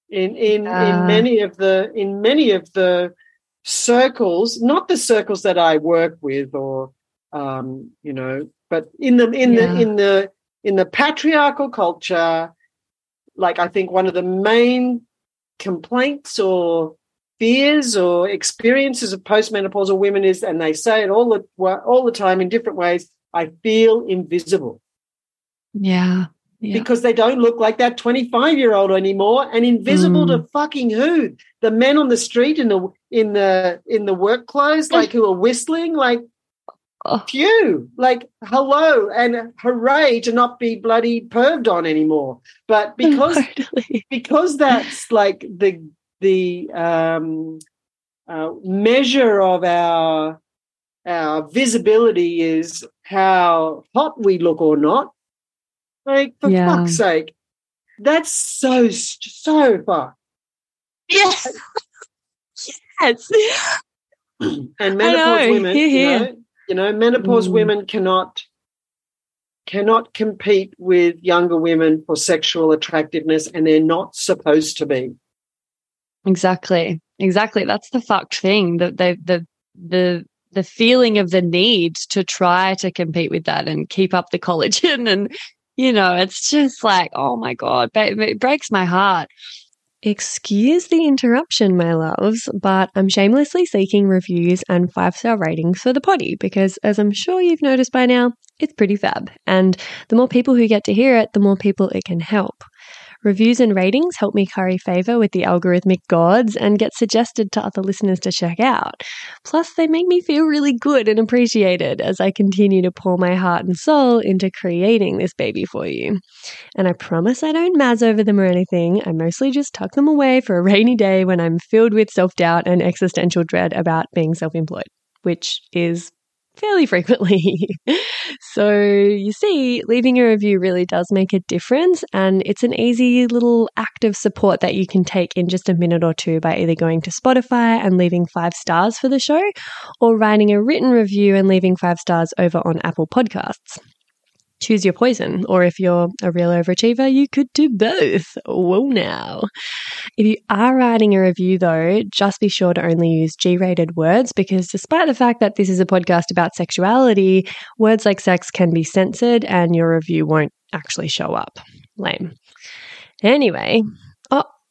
Speaker 5: in in
Speaker 3: Yeah.
Speaker 5: in many of the in many of the circles, not the circles that I work with or um, you know, but in the in
Speaker 3: Yeah.
Speaker 5: the in the in the patriarchal culture, like I think one of the main complaints or fears or experiences of postmenopausal women is, and they say it all the all the time in different ways. I feel invisible.
Speaker 3: Yeah. Yeah.
Speaker 5: because they don't look like that 25 year old anymore and invisible
Speaker 3: Mm.
Speaker 5: to fucking who the men on the street in the in the in the work clothes like who are whistling like
Speaker 3: Oh.
Speaker 5: phew like hello and hooray to not be bloody perved on anymore but because
Speaker 3: Totally.
Speaker 5: because that's like the the um, uh, measure of our our visibility is how hot we look or not. Like for
Speaker 3: Yeah.
Speaker 5: fuck's sake, that's so so far.
Speaker 3: Yes. yes.
Speaker 5: And menopause
Speaker 3: know,
Speaker 5: women,
Speaker 3: hear,
Speaker 5: you know, you know, menopause
Speaker 3: Mm.
Speaker 5: women cannot cannot compete with younger women for sexual attractiveness, and they're not supposed to be.
Speaker 3: Exactly. Exactly. That's the fucked thing. The the the the the feeling of the need to try to compete with that and keep up the collagen and you know, it's just like, oh my god, it breaks my heart.
Speaker 6: Excuse the interruption, my loves, but I'm shamelessly seeking reviews and five star ratings for the potty because, as I'm sure you've noticed by now, it's pretty fab. And the more people who get to hear it, the more people it can help. Reviews and ratings help me curry favor with the algorithmic gods and get suggested to other listeners to check out. Plus, they make me feel really good and appreciated as I continue to pour my heart and soul into creating this baby for you. And I promise I don't maz over them or anything. I mostly just tuck them away for a rainy day when I'm filled with self doubt and existential dread about being self employed, which is fairly frequently. so, you see, leaving a review really does make a difference. And it's an easy little act of support that you can take in just a minute or two by either going to Spotify and leaving five stars for the show or writing a written review and leaving five stars over on Apple Podcasts choose your poison. Or if you're a real overachiever, you could do both. Whoa, now. If you are writing a review, though, just be sure to only use G rated words because despite the fact that this is a podcast about sexuality, words like sex can be censored and your review won't actually show up. Lame. Anyway,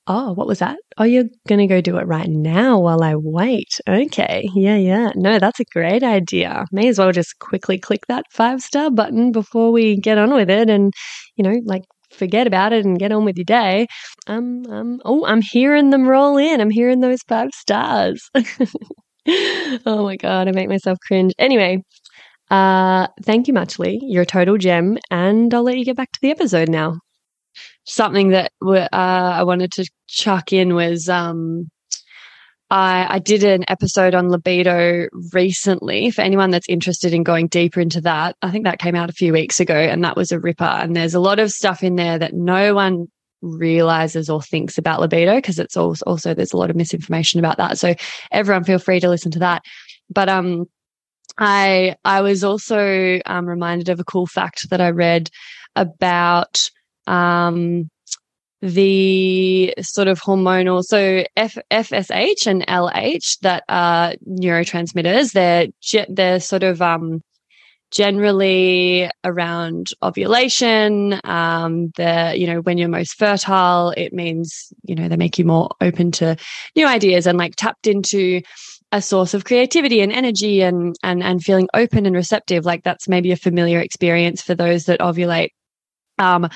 Speaker 6: oh, what was that? Oh, you're going to go do it right now while I wait. Okay. Yeah, yeah. No, that's a great idea. May as well just quickly click that five star button before we get on with it and, you know, like forget about it and get on with your day. Um, um, oh, I'm hearing them roll in. I'm hearing those five stars. oh my God, I make myself cringe. Anyway, uh, thank you, Muchly. You're a total gem. And I'll let you get back to the episode now.
Speaker 3: Something that uh, I wanted to chuck in was um, I, I did an episode on libido recently. For anyone that's interested in going deeper into that, I think that came out a few weeks ago, and that was a ripper. And there's a lot of stuff in there that no one realizes or thinks about libido because it's also, also there's a lot of misinformation about that. So everyone feel free to listen to that. But um, I I was also um, reminded of a cool fact that I read about um, the sort of hormonal, so F, FSH and LH that are neurotransmitters. They're ge- they're sort of um, generally around ovulation. Um, the you know when you're most fertile, it means you know they make you more open to new ideas and like tapped into a source of creativity and energy and and and feeling open and receptive. Like that's maybe a familiar experience for those that ovulate. Um,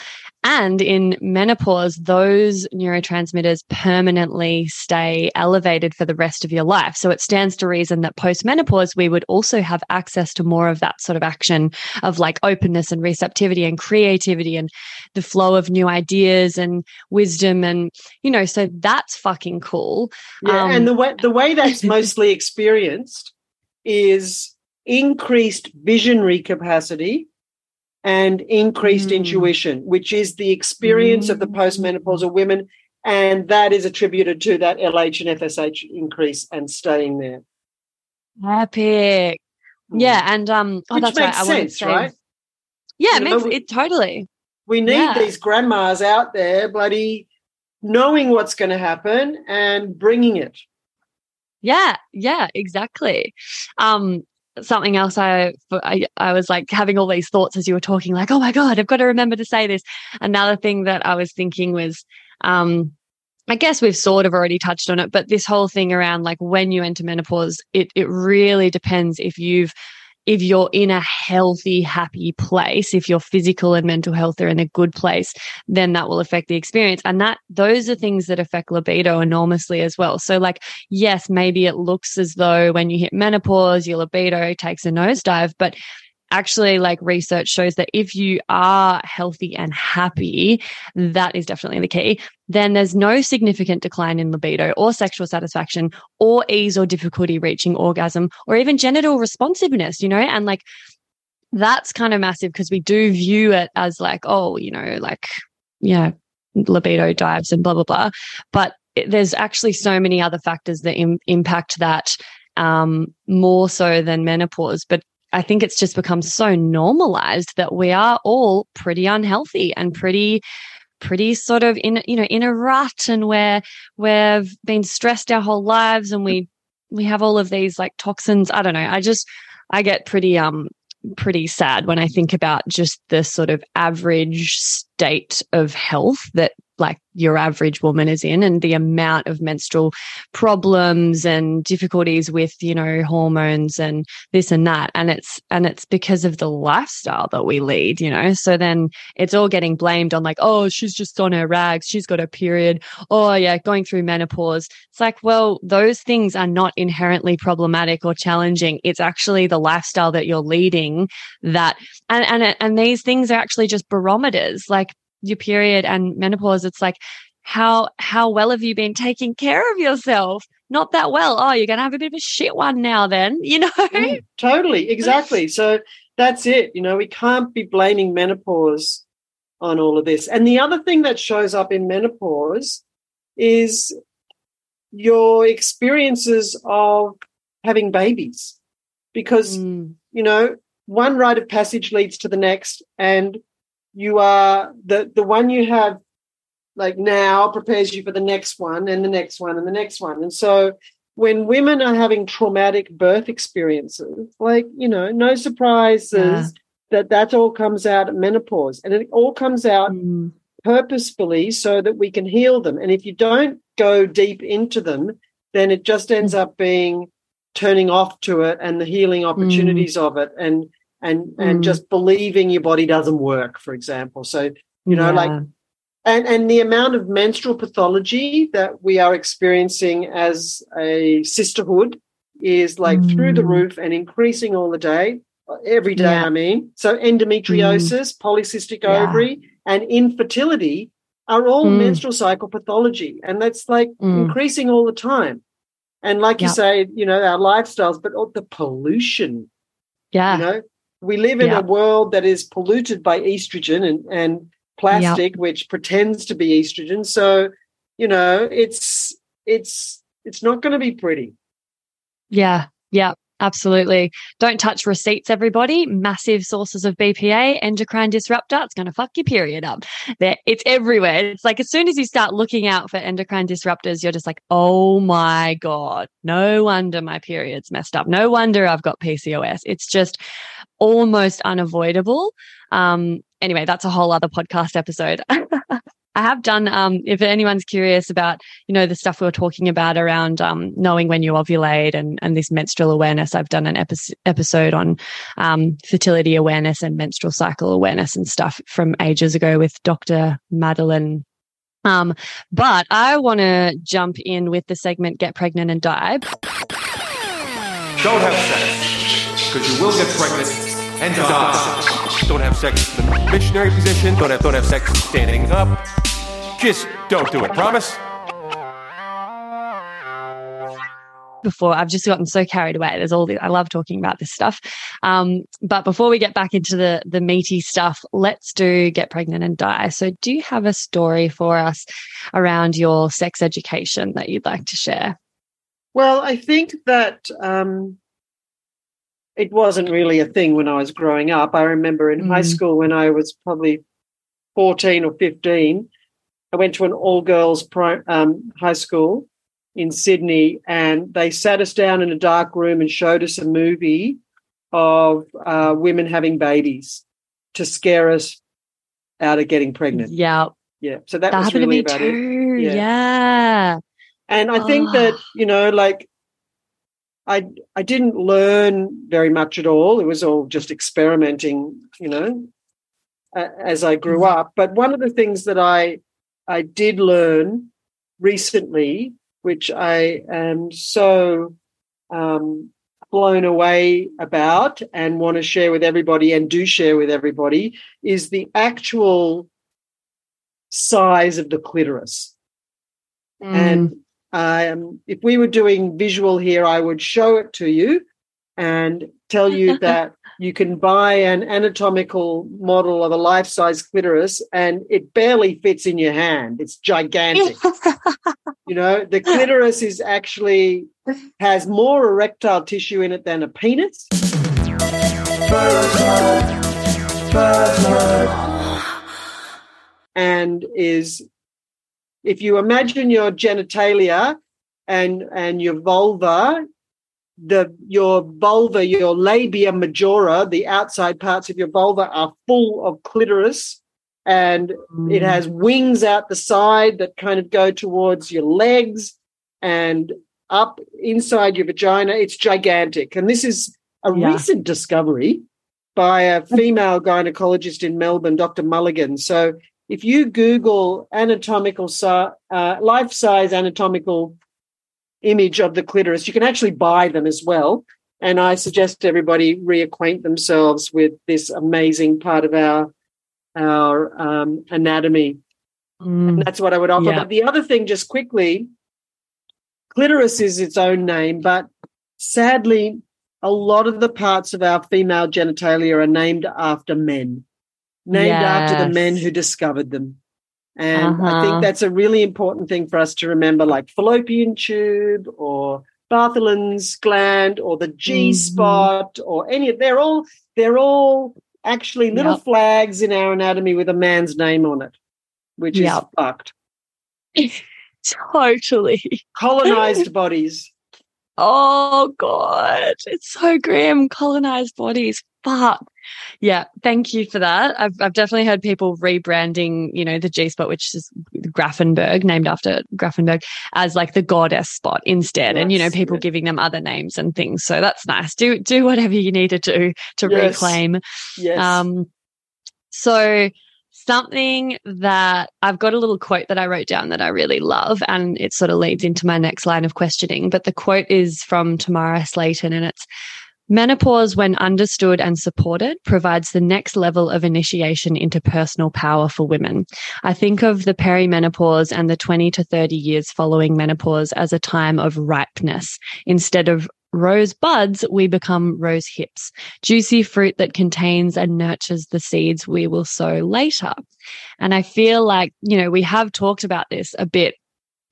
Speaker 3: and in menopause, those neurotransmitters permanently stay elevated for the rest of your life. So it stands to reason that post menopause, we would also have access to more of that sort of action of like openness and receptivity and creativity and the flow of new ideas and wisdom. And, you know, so that's fucking cool.
Speaker 5: Yeah,
Speaker 3: Um,
Speaker 5: and the way the way that's mostly experienced is increased visionary capacity and increased
Speaker 3: Mm.
Speaker 5: intuition, which is the experience of the
Speaker 3: Mm.
Speaker 5: postmenopausal women, and that is attributed to that LH and FSH increase and staying there.
Speaker 3: Epic. Yeah. And, um, oh,
Speaker 5: Which
Speaker 3: that's
Speaker 5: makes
Speaker 3: right. I wanted to
Speaker 5: sense, right?
Speaker 3: yeah, it
Speaker 5: You know,
Speaker 3: makes
Speaker 5: we-
Speaker 3: it totally.
Speaker 5: We need
Speaker 3: Yeah.
Speaker 5: these grandmas out there, bloody knowing what's going to happen and bringing it.
Speaker 3: Yeah, yeah, exactly. Um, something else I, I I was like having all these thoughts as you were talking, like, oh my god, I've got to remember to say this. Another thing that I was thinking was, um, I guess we've sort of already touched on it, but this whole thing around like when you enter menopause, it it really depends if you've if you're in a healthy, happy place, if your physical and mental health are in a good place, then that will affect the experience. And that those are things that affect libido enormously as well. So like, yes, maybe it looks as though when you hit menopause, your libido takes a nosedive, but actually like research shows that if you are healthy and happy that is definitely the key then there's no significant decline in libido or sexual satisfaction or ease or difficulty reaching orgasm or even genital responsiveness you know? And like that's kind of massive because we do view it as like oh you know like yeah libido dives and blah blah blah. But it, there's actually so many other factors that Im- impact that um, more so than menopause. But I think it's just become so normalized that we are all pretty unhealthy and pretty pretty sort of in you know in a rut and where we've been stressed our whole lives and we we have all of these like toxins. I don't know. I just i get pretty um pretty sad when i think about just the sort of average state of health that like your average woman is in and the amount of menstrual problems and difficulties with you know hormones and this and that. And it's and it's because of the lifestyle that we lead you know? So then it's all getting blamed on like oh she's just on her rags. She's got a period. Oh yeah going through menopause. It's like well those things are not inherently problematic or challenging. It's actually the lifestyle that you're leading that and and and these things are actually just barometers. Like your period and menopause, it's like, how how well have you been taking care of yourself? Not that well. Oh, you're going to have a bit of a shit one now, then. You know,
Speaker 5: Mm, totally, exactly. So that's it. You know, we can't be blaming menopause on all of this. And the other thing that shows up in menopause is your experiences of having babies, because
Speaker 3: Mm,
Speaker 5: you know one rite of passage leads to the next, and you are the the one you have like now prepares you for the next one and the next one and the next one. And so when women are having traumatic birth experiences, like, you know, no surprises
Speaker 3: Yeah.
Speaker 5: that that all comes out at menopause and it all comes out
Speaker 3: mm,
Speaker 5: purposefully so that we can heal them. And if you don't go deep into them, then it just ends up being turning off to it and the healing opportunities of it and and and
Speaker 3: Mm.
Speaker 5: just believing your body doesn't work, for example. So you know, like and and the amount of menstrual pathology that we are experiencing as a sisterhood is like through the
Speaker 3: Mm.
Speaker 5: roof and increasing all the day every day
Speaker 3: Yeah.
Speaker 5: i mean so endometriosis polycystic
Speaker 3: Yeah.
Speaker 5: ovary and infertility are all
Speaker 3: Mm.
Speaker 5: menstrual cycle pathology and that's like
Speaker 3: Mm.
Speaker 5: increasing all the time and like you say you know our lifestyles but all the pollution
Speaker 3: yeah.
Speaker 5: you know we live in
Speaker 3: Yeah.
Speaker 5: a world that is polluted by estrogen and, and plastic which pretends to be estrogen. So you know it's it's it's not going to be pretty.
Speaker 3: Yeah, yeah, absolutely. Don't touch receipts, everybody. Massive sources of BPA, endocrine disruptor. It's going to fuck your period up. It's everywhere. It's like as soon as you start looking out for endocrine disruptors, you're just like, oh my god, no wonder my period's messed up. No wonder I've got PCOS. It's just almost unavoidable. Um, anyway, that's a whole other podcast episode. I have done, um, if anyone's curious about, you know, the stuff we were talking about around um, knowing when you ovulate and, and this menstrual awareness, I've done an epi- episode on um, fertility awareness and menstrual cycle awareness and stuff from ages ago with Dr. Madeline. Um, but I want to jump in with the segment Get Pregnant and Die.
Speaker 7: Don't have sex, because you will get pregnant and die. Don't have sex in the missionary position. Don't have don't have sex standing up. Just don't do it. Promise.
Speaker 3: before. I've just gotten so carried away. There's all the, I love talking about this stuff. Um, but before we get back into the, the meaty stuff, let's do get pregnant and die. So do you have a story for us around your sex education that you'd like to share?
Speaker 5: well i think that um it wasn't really a thing when i was growing up i remember in high
Speaker 3: Mm.
Speaker 5: school when i was probably 14 or 15 i went to an all girls um, high school in sydney and they sat us down in a dark room and showed us a movie of uh, women having babies to scare us out of getting pregnant
Speaker 3: Yeah.
Speaker 5: yeah so that,
Speaker 3: That,
Speaker 5: was really about it. Yeah.
Speaker 3: Yeah.
Speaker 5: And I think that,
Speaker 3: Ah.
Speaker 5: you know, like I I didn't learn very much at all. It was all just experimenting, you know, a- as I grew up. But one of the things that I I did learn recently, which I am so um, blown away about and want to share with everybody and do share with everybody, is the actual size of the clitoris.
Speaker 3: Mm.
Speaker 5: And um, if we were doing visual here, I would show it to you and tell you that you can buy an anatomical model of a life size clitoris and it barely fits in your hand. It's gigantic. you know, the clitoris is actually has more erectile tissue in it than a penis. And is if you imagine your genitalia and and your vulva the your vulva your labia majora the outside parts of your vulva are full of clitoris and it has wings out the side that kind of go towards your legs and up inside your vagina. It's gigantic. And this is a
Speaker 3: Yeah.
Speaker 5: recent discovery by a female gynecologist in melbourne dr mulligan. So if you Google anatomical uh, life size anatomical image of the clitoris, you can actually buy them as well. And I suggest everybody reacquaint themselves with this amazing part of our our um, anatomy.
Speaker 3: Mm.
Speaker 5: And that's what I would offer.
Speaker 3: Yeah.
Speaker 5: But the other thing, just quickly, clitoris is its own name, but sadly, a lot of the parts of our female genitalia are named after men, named after the men who discovered them. And I
Speaker 3: Uh-huh.
Speaker 5: think that's a really important thing for us to remember, like fallopian tube or Bartholin's gland or the G spot or any of they're all they're all actually little
Speaker 3: Yep.
Speaker 5: flags in our anatomy with a man's name on it, which is fucked.
Speaker 3: totally.
Speaker 5: Colonized bodies.
Speaker 3: Oh god, it's so grim. Colonized bodies. Fuck. Yeah, thank you for that. I've I've definitely heard people rebranding, you know, the G spot, which is Grafenberg, named after Grafenberg, as like the goddess spot instead, and you know, people giving them other names and things. So that's nice. Do do whatever you need to do to
Speaker 5: Yes.
Speaker 3: reclaim
Speaker 5: Yes.
Speaker 3: um, so something that I've got a little quote that I wrote down that I really love, and it sort of leads into my next line of questioning. But the quote is from Tamara Slayton, and it's Menopause, when understood and supported, provides the next level of initiation into personal power for women. I think of the perimenopause and the 20 to 30 years following menopause as a time of ripeness. Instead of rose buds, we become rose hips juicy fruit that contains and nurtures the seeds we will sow later. And I feel like, you know, we have talked about this a bit,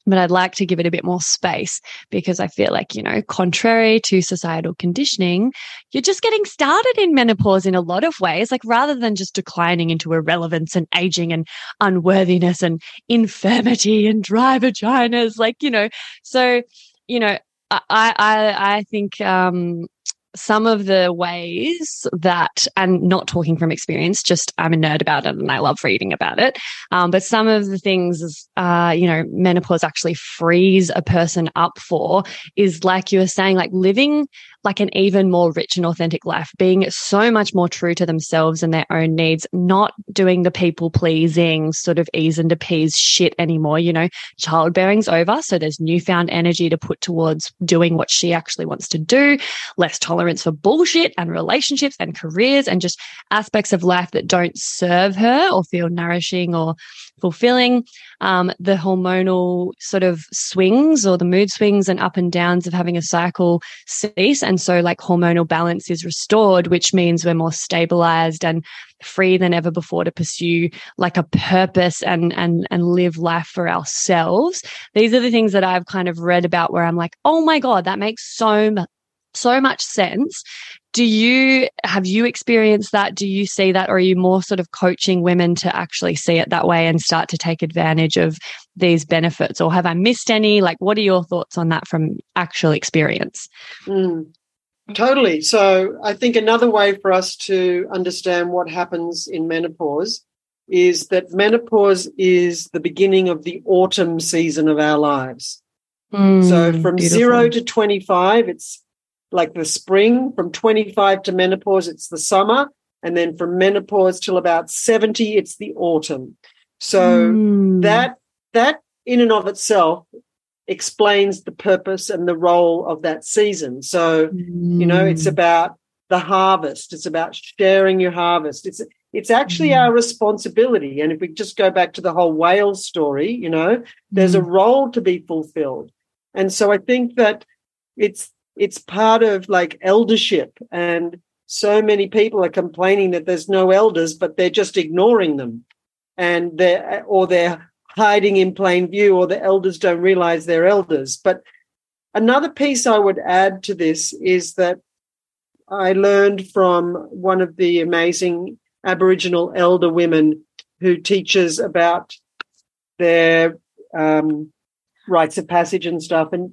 Speaker 3: but I'd like to give it a bit more space because I feel like, you know, contrary to societal conditioning, you're just getting started in menopause in a lot of ways. Like rather than just declining into irrelevance and aging and unworthiness and infirmity and dry vaginas, like, you know, so, you know, I, I, I think, um, some of the ways that, and not talking from experience, just I'm a nerd about it and I love reading about it. Um, but some of the things, uh, you know, menopause actually frees a person up for is like you were saying, like living like an even more rich and authentic life, being so much more true to themselves and their own needs, not doing the people pleasing sort of ease and appease shit anymore. You know, childbearing's over. So there's newfound energy to put towards doing what she actually wants to do, less tolerance for bullshit and relationships and careers and just aspects of life that don't serve her or feel nourishing or fulfilling. Um, the hormonal sort of swings or the mood swings and up and downs of having a cycle cease. And so, like, hormonal balance is restored, which means we're more stabilized and free than ever before to pursue like a purpose and and and live life for ourselves these are the things that i've kind of read about where i'm like oh my god that makes so so much sense. Do you have you experienced that? Do you see that or are you more sort of coaching women to actually see it that way and start to take advantage of these benefits? Or have i missed any? Like what are your thoughts on that from actual experience?
Speaker 5: Mm, totally. So I think another way for us to understand what happens in menopause is that menopause is the beginning of the autumn season of our lives. So
Speaker 3: Mm,
Speaker 5: from
Speaker 3: beautiful.
Speaker 5: zero to 25, it's like the spring from 25 to menopause, it's the summer. And then from menopause till about 70, it's the autumn. So
Speaker 3: Mm.
Speaker 5: that that in and of itself explains the purpose and the role of that season. So, you know, it's
Speaker 3: Mm.
Speaker 5: about the harvest. It's about sharing your harvest. It's it's actually
Speaker 3: Mm.
Speaker 5: our responsibility. And if we just go back to the whole whale story, you know, there's a role to be fulfilled. And so I think that it's it's part of like eldership and so many people are complaining that there's no elders but they're just ignoring them. And they're or they're hiding in plain view or the elders don't realize they're elders. But another piece i would add to this is that i learned from one of the amazing aboriginal elder women who teaches about their um, rites of passage and stuff and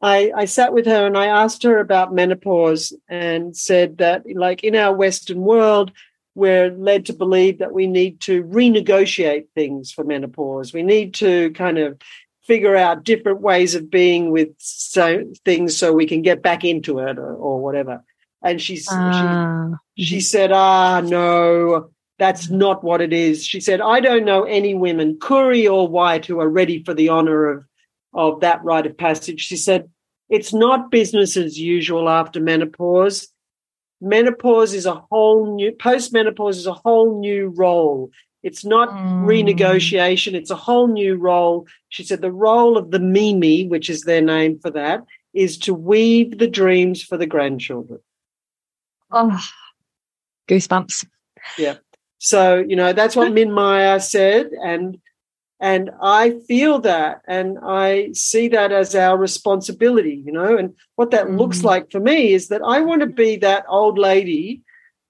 Speaker 5: I, I sat with her and I asked her about menopause and said that, like in our Western world, we're led to believe that we need to renegotiate things for menopause. We need to kind of figure out different ways of being with so things so we can get back into it or, or whatever. And she's
Speaker 3: Ah.
Speaker 5: she, she said, "Ah, no, that's not what it is." She said, "I don't know any women, Koori or white, who are ready for the honor of of that rite of passage." She said, "It's not business as usual after menopause." menopause is a whole new post-menopause is a whole new role it's not
Speaker 3: Mm.
Speaker 5: renegotiation it's a whole new role she said the role of the mimi which is their name for that is to weave the dreams for the grandchildren
Speaker 3: Oh, goosebumps. Yeah.
Speaker 5: So you know that's what min Meyer said and and i feel that and i see that as our responsibility you know and what that looks
Speaker 3: Mm.
Speaker 5: like for me is that i want to be that old lady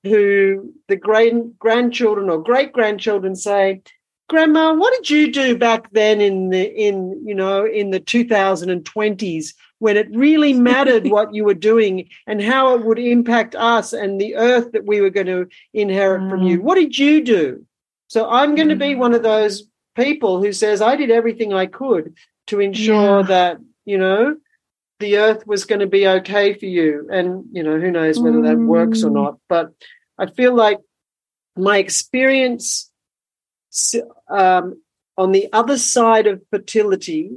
Speaker 5: who the grand grandchildren or great grandchildren say grandma what did you do back then in the in you know in the 2020s when it really mattered what you were doing and how it would impact us and the earth that we were going to inherit from you? What did you do? So i'm going to be one of those people who says i did everything i could to ensure
Speaker 3: Yeah.
Speaker 5: that you know the earth was going to be okay for you and you know who knows whether that works or
Speaker 3: Mm.
Speaker 5: not but i feel like my experience um, on the other side of fertility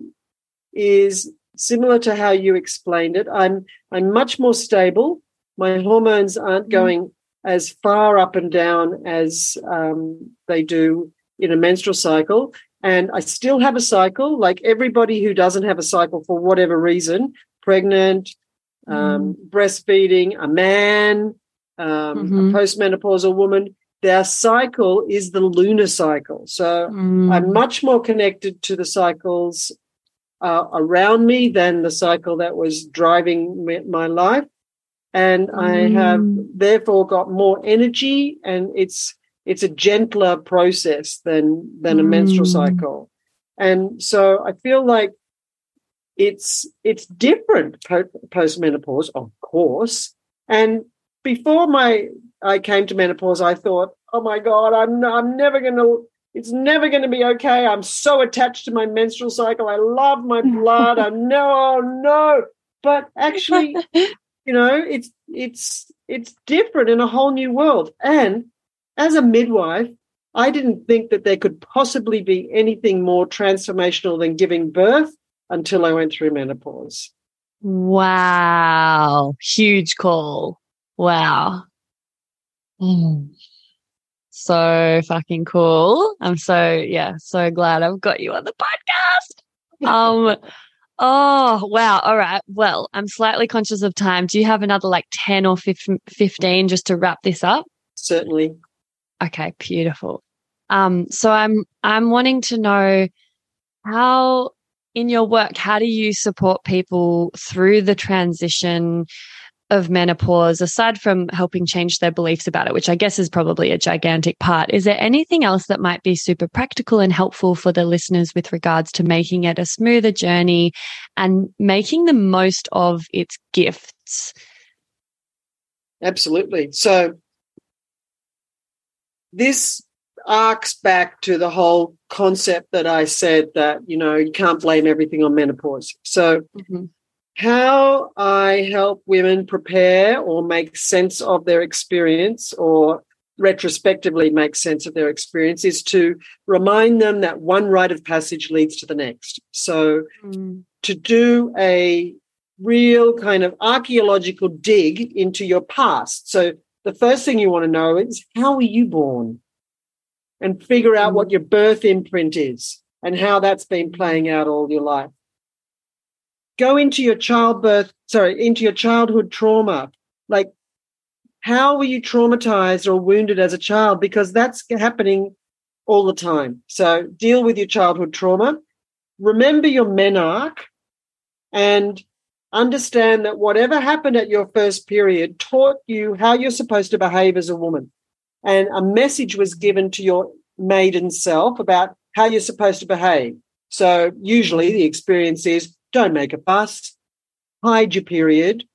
Speaker 5: is similar to how you explained it i'm i'm much more stable my hormones aren't
Speaker 3: Mm.
Speaker 5: going as far up and down as um, they do in a menstrual cycle and i still have a cycle like everybody who doesn't have a cycle for whatever reason pregnant um, breastfeeding a man um,
Speaker 3: Mhm.
Speaker 5: a postmenopausal woman their cycle is the lunar cycle so
Speaker 3: Mm.
Speaker 5: I'm much more connected to the cycles uh, around me than the cycle that was driving me- my life. And I have
Speaker 3: Mm.
Speaker 5: therefore got more energy and it's it's a gentler process than than a menstrual
Speaker 3: Mm.
Speaker 5: cycle. And so I feel like it's it's different po- post-menopause, of course. And before my I came to menopause, I thought, oh my God, I'm I'm never gonna it's never going to be okay. I'm so attached to my menstrual cycle. I love my blood. I know, oh no. But actually, you know, it's it's it's different in a whole new world. And as a midwife, I didn't think that there could possibly be anything more transformational than giving birth until I went through menopause.
Speaker 3: Wow. Huge call. Wow. Mm. So fucking cool. I'm so, yeah, so glad I've got you on the podcast. Um, oh, wow. All right. Well, I'm slightly conscious of time. Do you have another like 10 or 15 15 just to wrap this up?
Speaker 5: Certainly.
Speaker 3: Okay, beautiful. Um, so I'm I'm wanting to know how in your work, how do you support people through the transition of menopause, aside from helping change their beliefs about it, which I guess is probably a gigantic part? Is there anything else that might be super practical and helpful for the listeners with regards to making it a smoother journey and making the most of its gifts?
Speaker 5: Absolutely. So this arcs back to the whole concept that I said that, you know, you can't blame everything on menopause. So
Speaker 3: Mhm.
Speaker 5: how I help women prepare or make sense of their experience or retrospectively make sense of their experience is to remind them that one rite of passage leads to the next. So
Speaker 3: Mm.
Speaker 5: to do a real kind of archaeological dig into your past. So the first thing you want to know is how were you born? And figure out what your birth imprint is and how that's been playing out all your life. Go into your childbirth, sorry, into your childhood trauma. Like, how were you traumatized or wounded as a child? Because that's happening all the time. So deal with your childhood trauma. Remember your menarche and understand that whatever happened at your first period taught you how you're supposed to behave as a woman. And a message was given to your maiden self about how you're supposed to behave. So usually the experience is don't make a fuss, hide your period,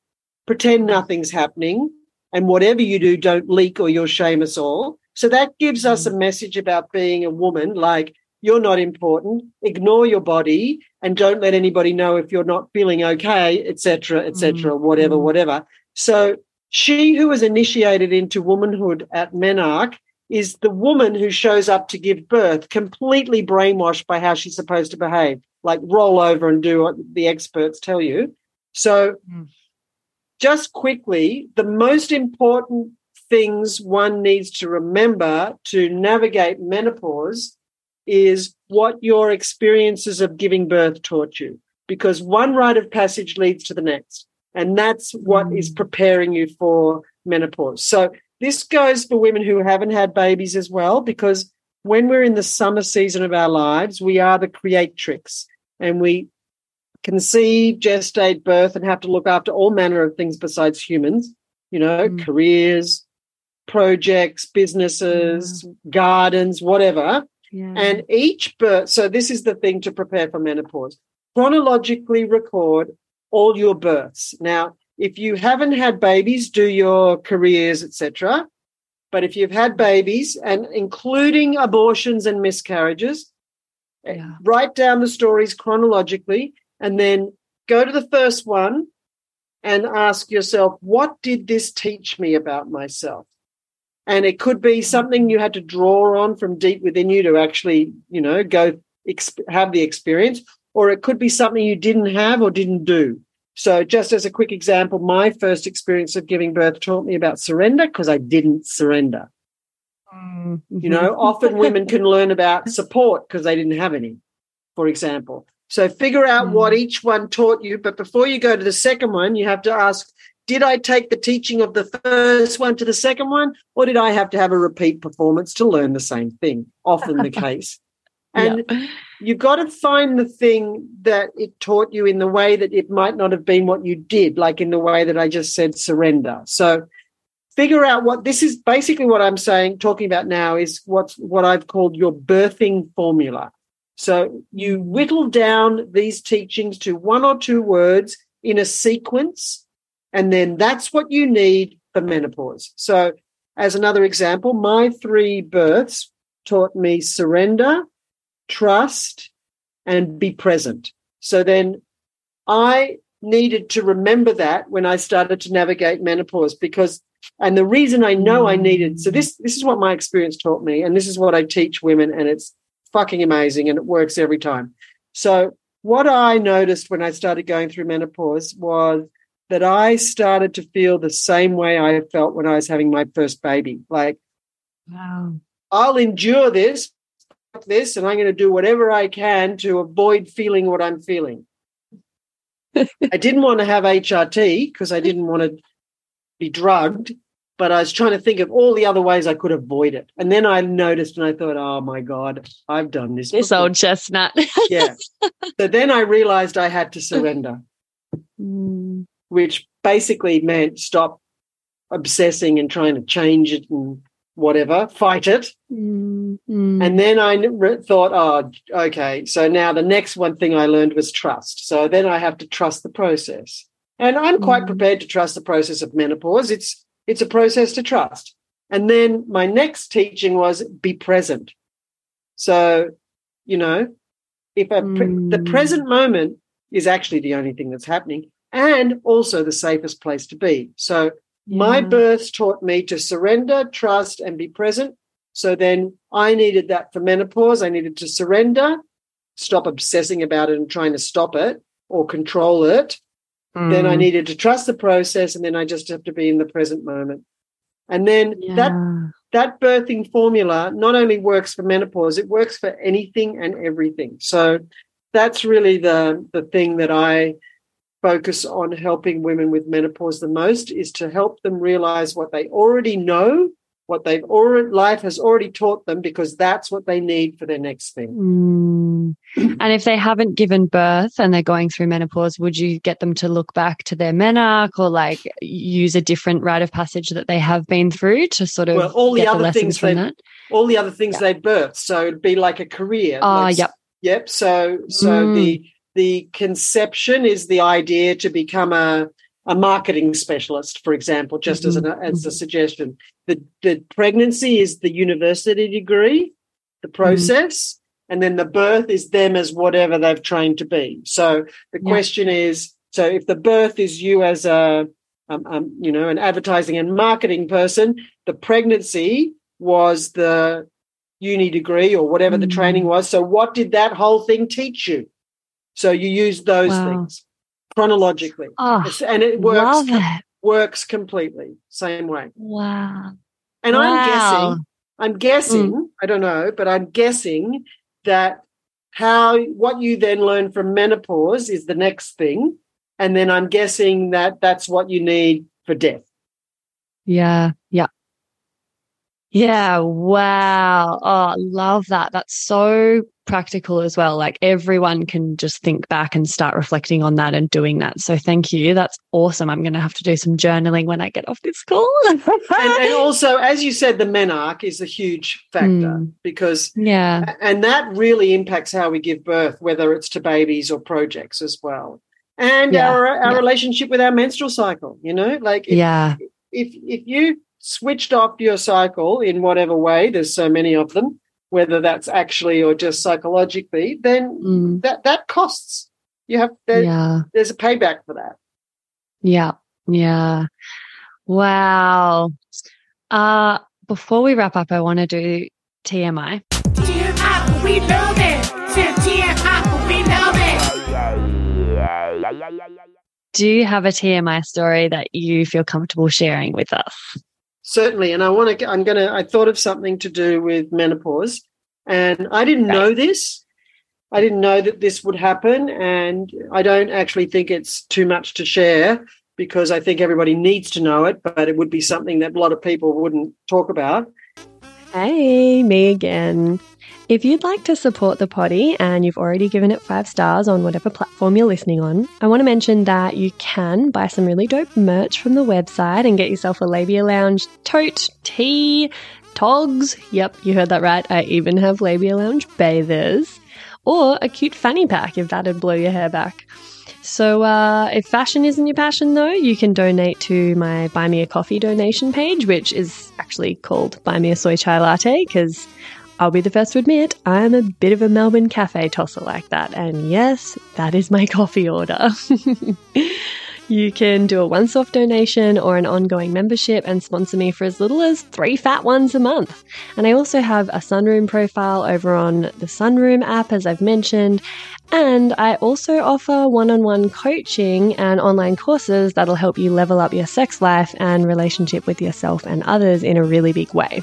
Speaker 5: pretend nothing's happening, and whatever you do, don't leak or you'll shame us all. So that gives us a mm. message about being a woman, like you're not important, ignore your body, and don't let anybody know if you're not feeling okay, etc., etc., whatever, whatever. So she who was initiated into womanhood at Menarche is the woman who shows up to give birth, completely brainwashed by how she's supposed to behave, like roll over and do what the experts tell you. So,
Speaker 3: Mm.
Speaker 5: just quickly, the most important things one needs to remember to navigate menopause is what your experiences of giving birth taught you, because one rite of passage leads to the next. And that's what is preparing you for menopause. So, this goes for women who haven't had babies as well, because when we're in the summer season of our lives, we are the creatrix and we conceive, gestate, birth, and have to look after all manner of things besides humans, you know,
Speaker 3: Mm.
Speaker 5: careers, projects, businesses, gardens, whatever.
Speaker 3: Yeah.
Speaker 5: And each birth, so this is the thing to prepare for menopause chronologically record all your births. Now, if you haven't had babies, do your careers, etc. But if you've had babies, and including abortions and miscarriages, eh,
Speaker 3: Yeah.
Speaker 5: write down the stories chronologically and then go to the first one and ask yourself, what did this teach me about myself? And it could be something you had to draw on from deep within you to actually, you know, go exp- have the experience, or it could be something you didn't have or didn't do. So, just as a quick example, my first experience of giving birth taught me about surrender because I didn't surrender.
Speaker 3: Mm.
Speaker 5: You know, often women can learn about support because they didn't have any, for example. So figure out what each one taught you. But before you go to the second one, you have to ask, did I take the teaching of the first one to the second one? Or did I have to have a repeat performance to learn the same thing? Often the case. And you've got to find the thing that it taught you in the way that it might not have been what you did, like in the way that I just said, surrender. So figure out what this is basically what I'm saying, talking about now is what's what I've called your birthing formula. So you whittle down these teachings to one or two words in a sequence, and then that's what you need for menopause. So, as another example, my three births taught me surrender, trust, and be present. So then I needed to remember that when I started to navigate menopause because and the reason I know I needed so this this is what my experience taught me and this is what I teach women and it's fucking amazing and it works every time. So what I noticed when I started going through menopause was that I started to feel the same way I felt when I was having my first baby. Like
Speaker 3: Wow.
Speaker 5: I'll endure this, this, and I'm going to do whatever I can to avoid feeling what I'm feeling. I didn't want to have HRT because I didn't want to be drugged, but I was trying to think of all the other ways I could avoid it. And then I noticed and I thought, oh my God, I've done this.
Speaker 3: This
Speaker 5: before.
Speaker 3: old chestnut.
Speaker 5: yeah. So then I realized I had to surrender,
Speaker 3: Mm.
Speaker 5: Which basically meant stop obsessing and trying to change it and whatever, fight it.
Speaker 3: Mm. Mm.
Speaker 5: And then I re- thought, oh, okay. So now the next one thing I learned was trust. So then I have to trust the process. And I'm quite
Speaker 3: Mm.
Speaker 5: prepared to trust the process of menopause. It's it's a process to trust. And then my next teaching was be present. So, you know, if a pre- the
Speaker 3: Mm.
Speaker 5: present moment is actually the only thing that's happening, and also the safest place to be. So my birth taught me to surrender, trust, and be present. So then I needed that for menopause. I needed to surrender, stop obsessing about it and trying to stop it or control it. Then I
Speaker 3: Mm.
Speaker 5: needed to trust the process, and then I just have to be in the present moment. And then that that birthing formula not only works for menopause, it works for anything and everything. So that's really the the thing that I focus on helping women with menopause the most is to help them realize what they already know, what they've already life has already taught them because that's what they need for their next thing.
Speaker 3: Mm. And if they haven't given birth and they're going through menopause, would you get them to look back to their menarche or like use a different rite of passage that they have been through to sort of
Speaker 5: Well, all the
Speaker 3: get
Speaker 5: other
Speaker 3: lessons
Speaker 5: things
Speaker 3: from that?
Speaker 5: all the other things they birthed. So it'd be like a career.
Speaker 3: Ah,
Speaker 5: like,
Speaker 3: yep.
Speaker 5: Yep. So so
Speaker 3: Mm.
Speaker 5: the the conception is the idea to become a a marketing specialist, for example, just as an as a suggestion. The the pregnancy is the university degree, the process, and then the birth is them as whatever they've trained to be. So the
Speaker 3: Yeah.
Speaker 5: question is, so if the birth is you as a um, um, you know an advertising and marketing person, the pregnancy was the uni degree or whatever the
Speaker 3: Mm.
Speaker 5: training was. So what did that whole thing teach you? So you use those
Speaker 3: Wow.
Speaker 5: things chronologically.
Speaker 3: Oh,
Speaker 5: and it works
Speaker 3: it.
Speaker 5: works completely same way.
Speaker 3: Wow.
Speaker 5: And I'm guessing, I'm guessing, mm. I don't know, but I'm guessing that how what you then learn from menopause is the next thing, and then I'm guessing that that's what you need for death.
Speaker 3: Yeah. Yeah. Yeah. Wow. Oh, love that. That's so practical as well. Like everyone can just think back and start reflecting on that and doing that. So thank you. That's awesome. I'm going to have to do some journaling when I get off this call.
Speaker 5: And, and also, as you said, the menarche is a huge factor
Speaker 3: Mm.
Speaker 5: because
Speaker 3: yeah.
Speaker 5: and that really impacts how we give birth, whether it's to babies or projects as well. And
Speaker 3: Yeah,
Speaker 5: our our
Speaker 3: yeah.
Speaker 5: relationship with our menstrual cycle, you know, like if,
Speaker 3: Yeah.
Speaker 5: if if you switched off your cycle in whatever way, there's so many of them, whether that's actually or just psychologically, then
Speaker 3: Mm,
Speaker 5: that that costs. You have there,
Speaker 3: yeah.
Speaker 5: there's a payback for that.
Speaker 3: Yeah. Yeah. Wow. Uh, before we wrap up, I want to do TMI.
Speaker 8: TMI, we love it. TMI, we love it.
Speaker 3: Do you have a TMI story that you feel comfortable sharing with us?
Speaker 5: Certainly, and I want to. I'm going to. I thought of something to do with menopause, and I didn't know this. I didn't know that this would happen, and I don't actually think it's too much to share because I think everybody needs to know it. But it would be something that a lot of people wouldn't talk about.
Speaker 6: Hey, me again. If you'd like to support the potty and you've already given it five stars on whatever platform you're listening on, I want to mention that you can buy some really dope merch from the website and get yourself a Labia Lounge tote, tee, togs. Yep, you heard that right. I even have Labia Lounge bathers. Or a cute fanny pack if that'd blow your hair back. So, uh, if fashion isn't your passion, though, you can donate to my Buy Me a Coffee donation page, which is actually called Buy Me a Soy Chai Latte, because I'll be the first to admit I'm a bit of a Melbourne cafe tosser like that. And yes, that is my coffee order. you can do a once off donation or an ongoing membership and sponsor me for as little as three fat ones a month. And I also have a Sunroom profile over on the Sunroom app, as I've mentioned. And I also offer one on one coaching and online courses that'll help you level up your sex life and relationship with yourself and others in a really big way.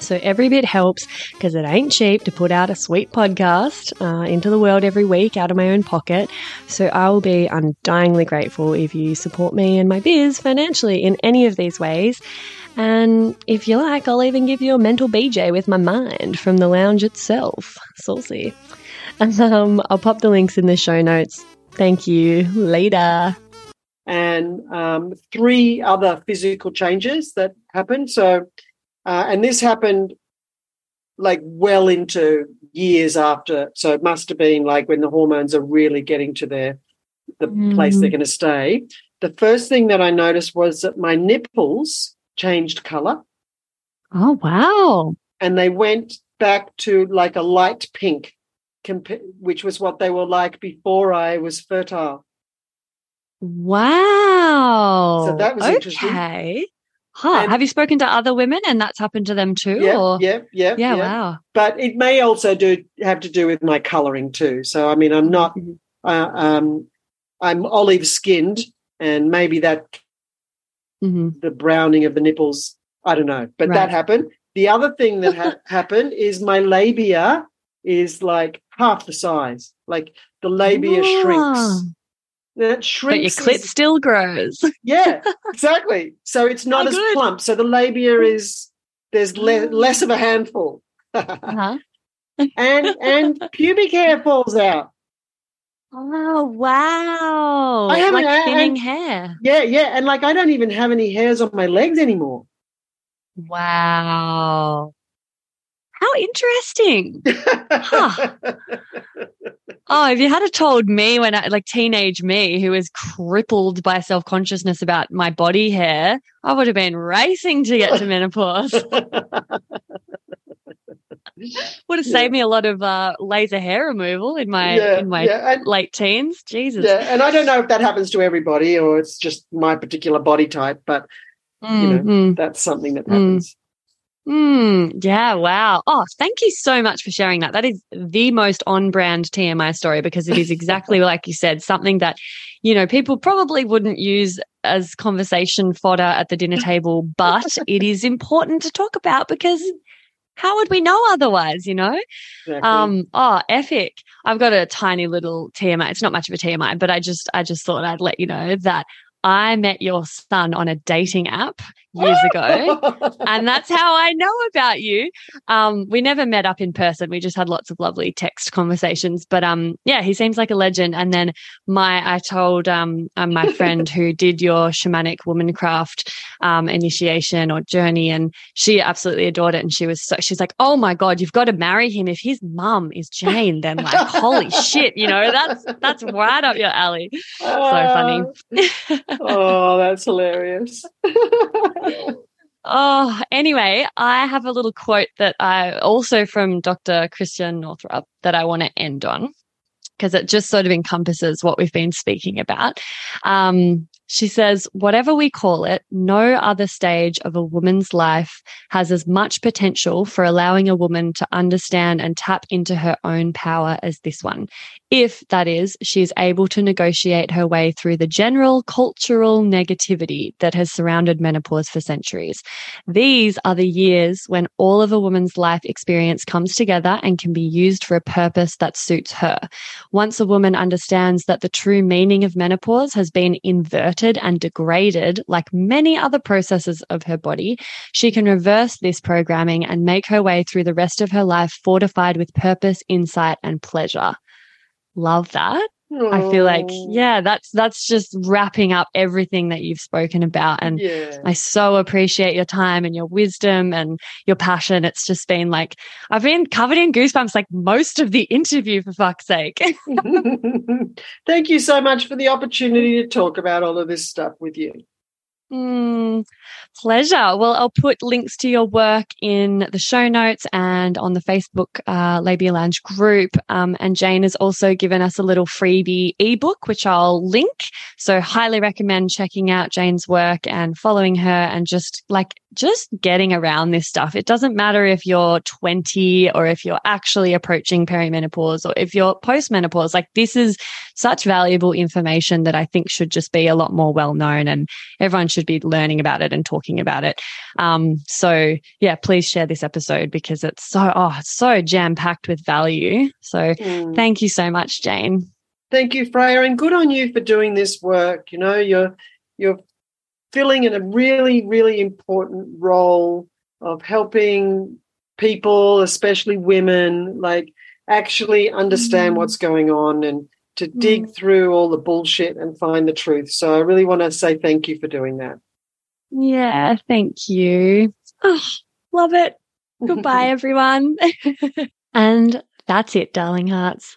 Speaker 6: So every bit helps because it ain't cheap to put out a sweet podcast uh, into the world every week out of my own pocket. So I will be undyingly grateful if you support me and my biz financially in any of these ways. And if you like, I'll even give you a mental BJ with my mind from the lounge itself. Saucy. And um, I'll pop the links in the show notes. Thank you. Later.
Speaker 5: and um, three other physical changes that happened. So, uh, and this happened like well into years after. So it must have been like when the hormones are really getting to their the place they're going to stay. The first thing that I noticed was that my nipples changed color
Speaker 3: Oh, wow.
Speaker 5: and they went back to like a light pink, which was what they were like before I was fertile.
Speaker 3: Wow.
Speaker 5: So that was interesting.
Speaker 3: Huh.
Speaker 5: And-
Speaker 3: Have you spoken to other women and that's happened to them too?
Speaker 5: Yeah,
Speaker 3: or?
Speaker 5: yeah, yeah,
Speaker 3: Yeah, wow.
Speaker 5: But it may also do have to do with my colouring too. So I mean, I'm not.
Speaker 3: Mhm.
Speaker 5: Uh, um, I'm olive skinned, and maybe that
Speaker 3: hmm
Speaker 5: the browning of the nipples. I don't know, but
Speaker 3: Right.
Speaker 5: that happened. The other thing that ha- happened is my labia is like half the size. Like the labia
Speaker 3: Ah.
Speaker 5: shrinks. That
Speaker 3: But your clit
Speaker 5: is-
Speaker 3: still grows.
Speaker 5: yeah, exactly. So it's not
Speaker 3: Oh,
Speaker 5: as
Speaker 3: good.
Speaker 5: plump. So the labia is there's le-
Speaker 3: Ah.
Speaker 5: less of a handful,
Speaker 3: Uh-huh.
Speaker 5: and and pubic hair falls out.
Speaker 3: Oh wow!
Speaker 5: I haven't-
Speaker 3: like
Speaker 5: I-
Speaker 3: thinning
Speaker 5: I-
Speaker 3: hair.
Speaker 5: Yeah, yeah, and like I don't even have any hairs on my legs anymore.
Speaker 3: Wow. How interesting. Oh, if you had told me when I like teenage me who was crippled by self consciousness about my body hair, I would have been racing to get to menopause. would have
Speaker 5: Yeah.
Speaker 3: saved me a lot of uh, laser hair removal in my
Speaker 5: yeah,
Speaker 3: in my
Speaker 5: yeah, and,
Speaker 3: late teens. Jesus.
Speaker 5: yeah, and I don't know if that happens to everybody or it's just my particular body type, but
Speaker 3: Mm,
Speaker 5: know,
Speaker 3: mm.
Speaker 5: that's something that
Speaker 3: Mm.
Speaker 5: happens.
Speaker 3: Mm, yeah, wow. Oh, thank you so much for sharing that. That is the most on brand TMI story because it is exactly like you said, something that, you know, people probably wouldn't use as conversation fodder at the dinner table, but it is important to talk about because how would we know otherwise, you know?
Speaker 5: Exactly.
Speaker 3: Um, oh, epic. I've got a tiny little TMI. It's not much of a TMI, but I just, I just thought I'd let you know that I met your son on a dating app years ago. and that's how I know about you. Um, we never met up in person. We just had lots of lovely text conversations. But um, yeah, he seems like a legend. And then my, I told um, um my friend who did your shamanic womancraft um initiation or journey, and she absolutely adored it. And she was so she's like, oh my god, you've got to marry him. If his mum is Jane, then like, holy shit, you know, that's that's right up your alley. So funny.
Speaker 5: oh, that's hilarious.
Speaker 3: Oh, anyway, I have a little quote that I also from Dr. Christiane Northrup that I want to end on because it just sort of encompasses what we've been speaking about. Um, she says, whatever we call it, no other stage of a woman's life has as much potential for allowing a woman to understand and tap into her own power as this one. If, that is, she is able to negotiate her way through the general cultural negativity that has surrounded menopause for centuries. These are the years when all of a woman's life experience comes together and can be used for a purpose that suits her. Once a woman understands that the true meaning of menopause has been inverted and degraded, like many other processes of her body, she can reverse this programming and make her way through the rest of her life fortified with purpose, insight, and pleasure. Love that. I feel like,
Speaker 5: Oh,
Speaker 3: yeah, that's that's just wrapping up everything that you've spoken about. And
Speaker 5: yeah.
Speaker 3: I so appreciate your time and your wisdom and your passion. It's just been like I've been covered in goosebumps like most of the interview for fuck's sake.
Speaker 5: Thank you so much for the opportunity to talk about all of this stuff with you.
Speaker 3: Mm, pleasure. Well, I'll put links to your work in the show notes and on the Facebook uh, Labia Lounge group. Um, and Jane has also given us a little freebie ebook, which I'll link. So, highly recommend checking out Jane's work and following her and just like just getting around this stuff. It doesn't matter if you're 20 or if you're actually approaching perimenopause or if you're postmenopause. Like, this is such valuable information that I think should just be a lot more well known and everyone should be learning about it and talking about it. Um, so yeah, please share this episode because it's so, oh, it's so jam packed with value. So
Speaker 5: Mm.
Speaker 3: thank you so much, Jane.
Speaker 5: Thank you, Freya, and good on you for doing this work. You know, you're you're filling in a really, really important role of helping people, especially women, like actually understand
Speaker 3: Mm.
Speaker 5: what's going on and to dig through all the bullshit and find the truth. So I really want to say thank you for doing that.
Speaker 3: Yeah, thank you. Oh, love it. Goodbye, everyone. and that's it, darling hearts.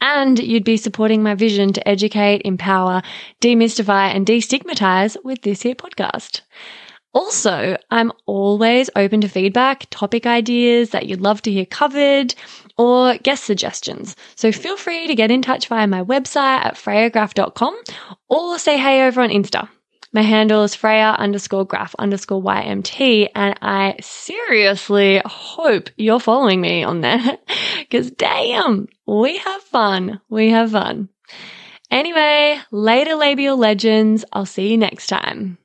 Speaker 3: And you'd be supporting my vision to educate, empower, demystify, and destigmatize with this here podcast. Also, I'm always open to feedback, topic ideas that you'd love to hear covered, or guest suggestions. So feel free to get in touch via my website at freyagraph.com or say hey over on Insta. My handle is Freya underscore graph underscore YMT, and I seriously hope you're following me on there because damn, we have fun. We have fun. Anyway, later labial legends. I'll see you next time.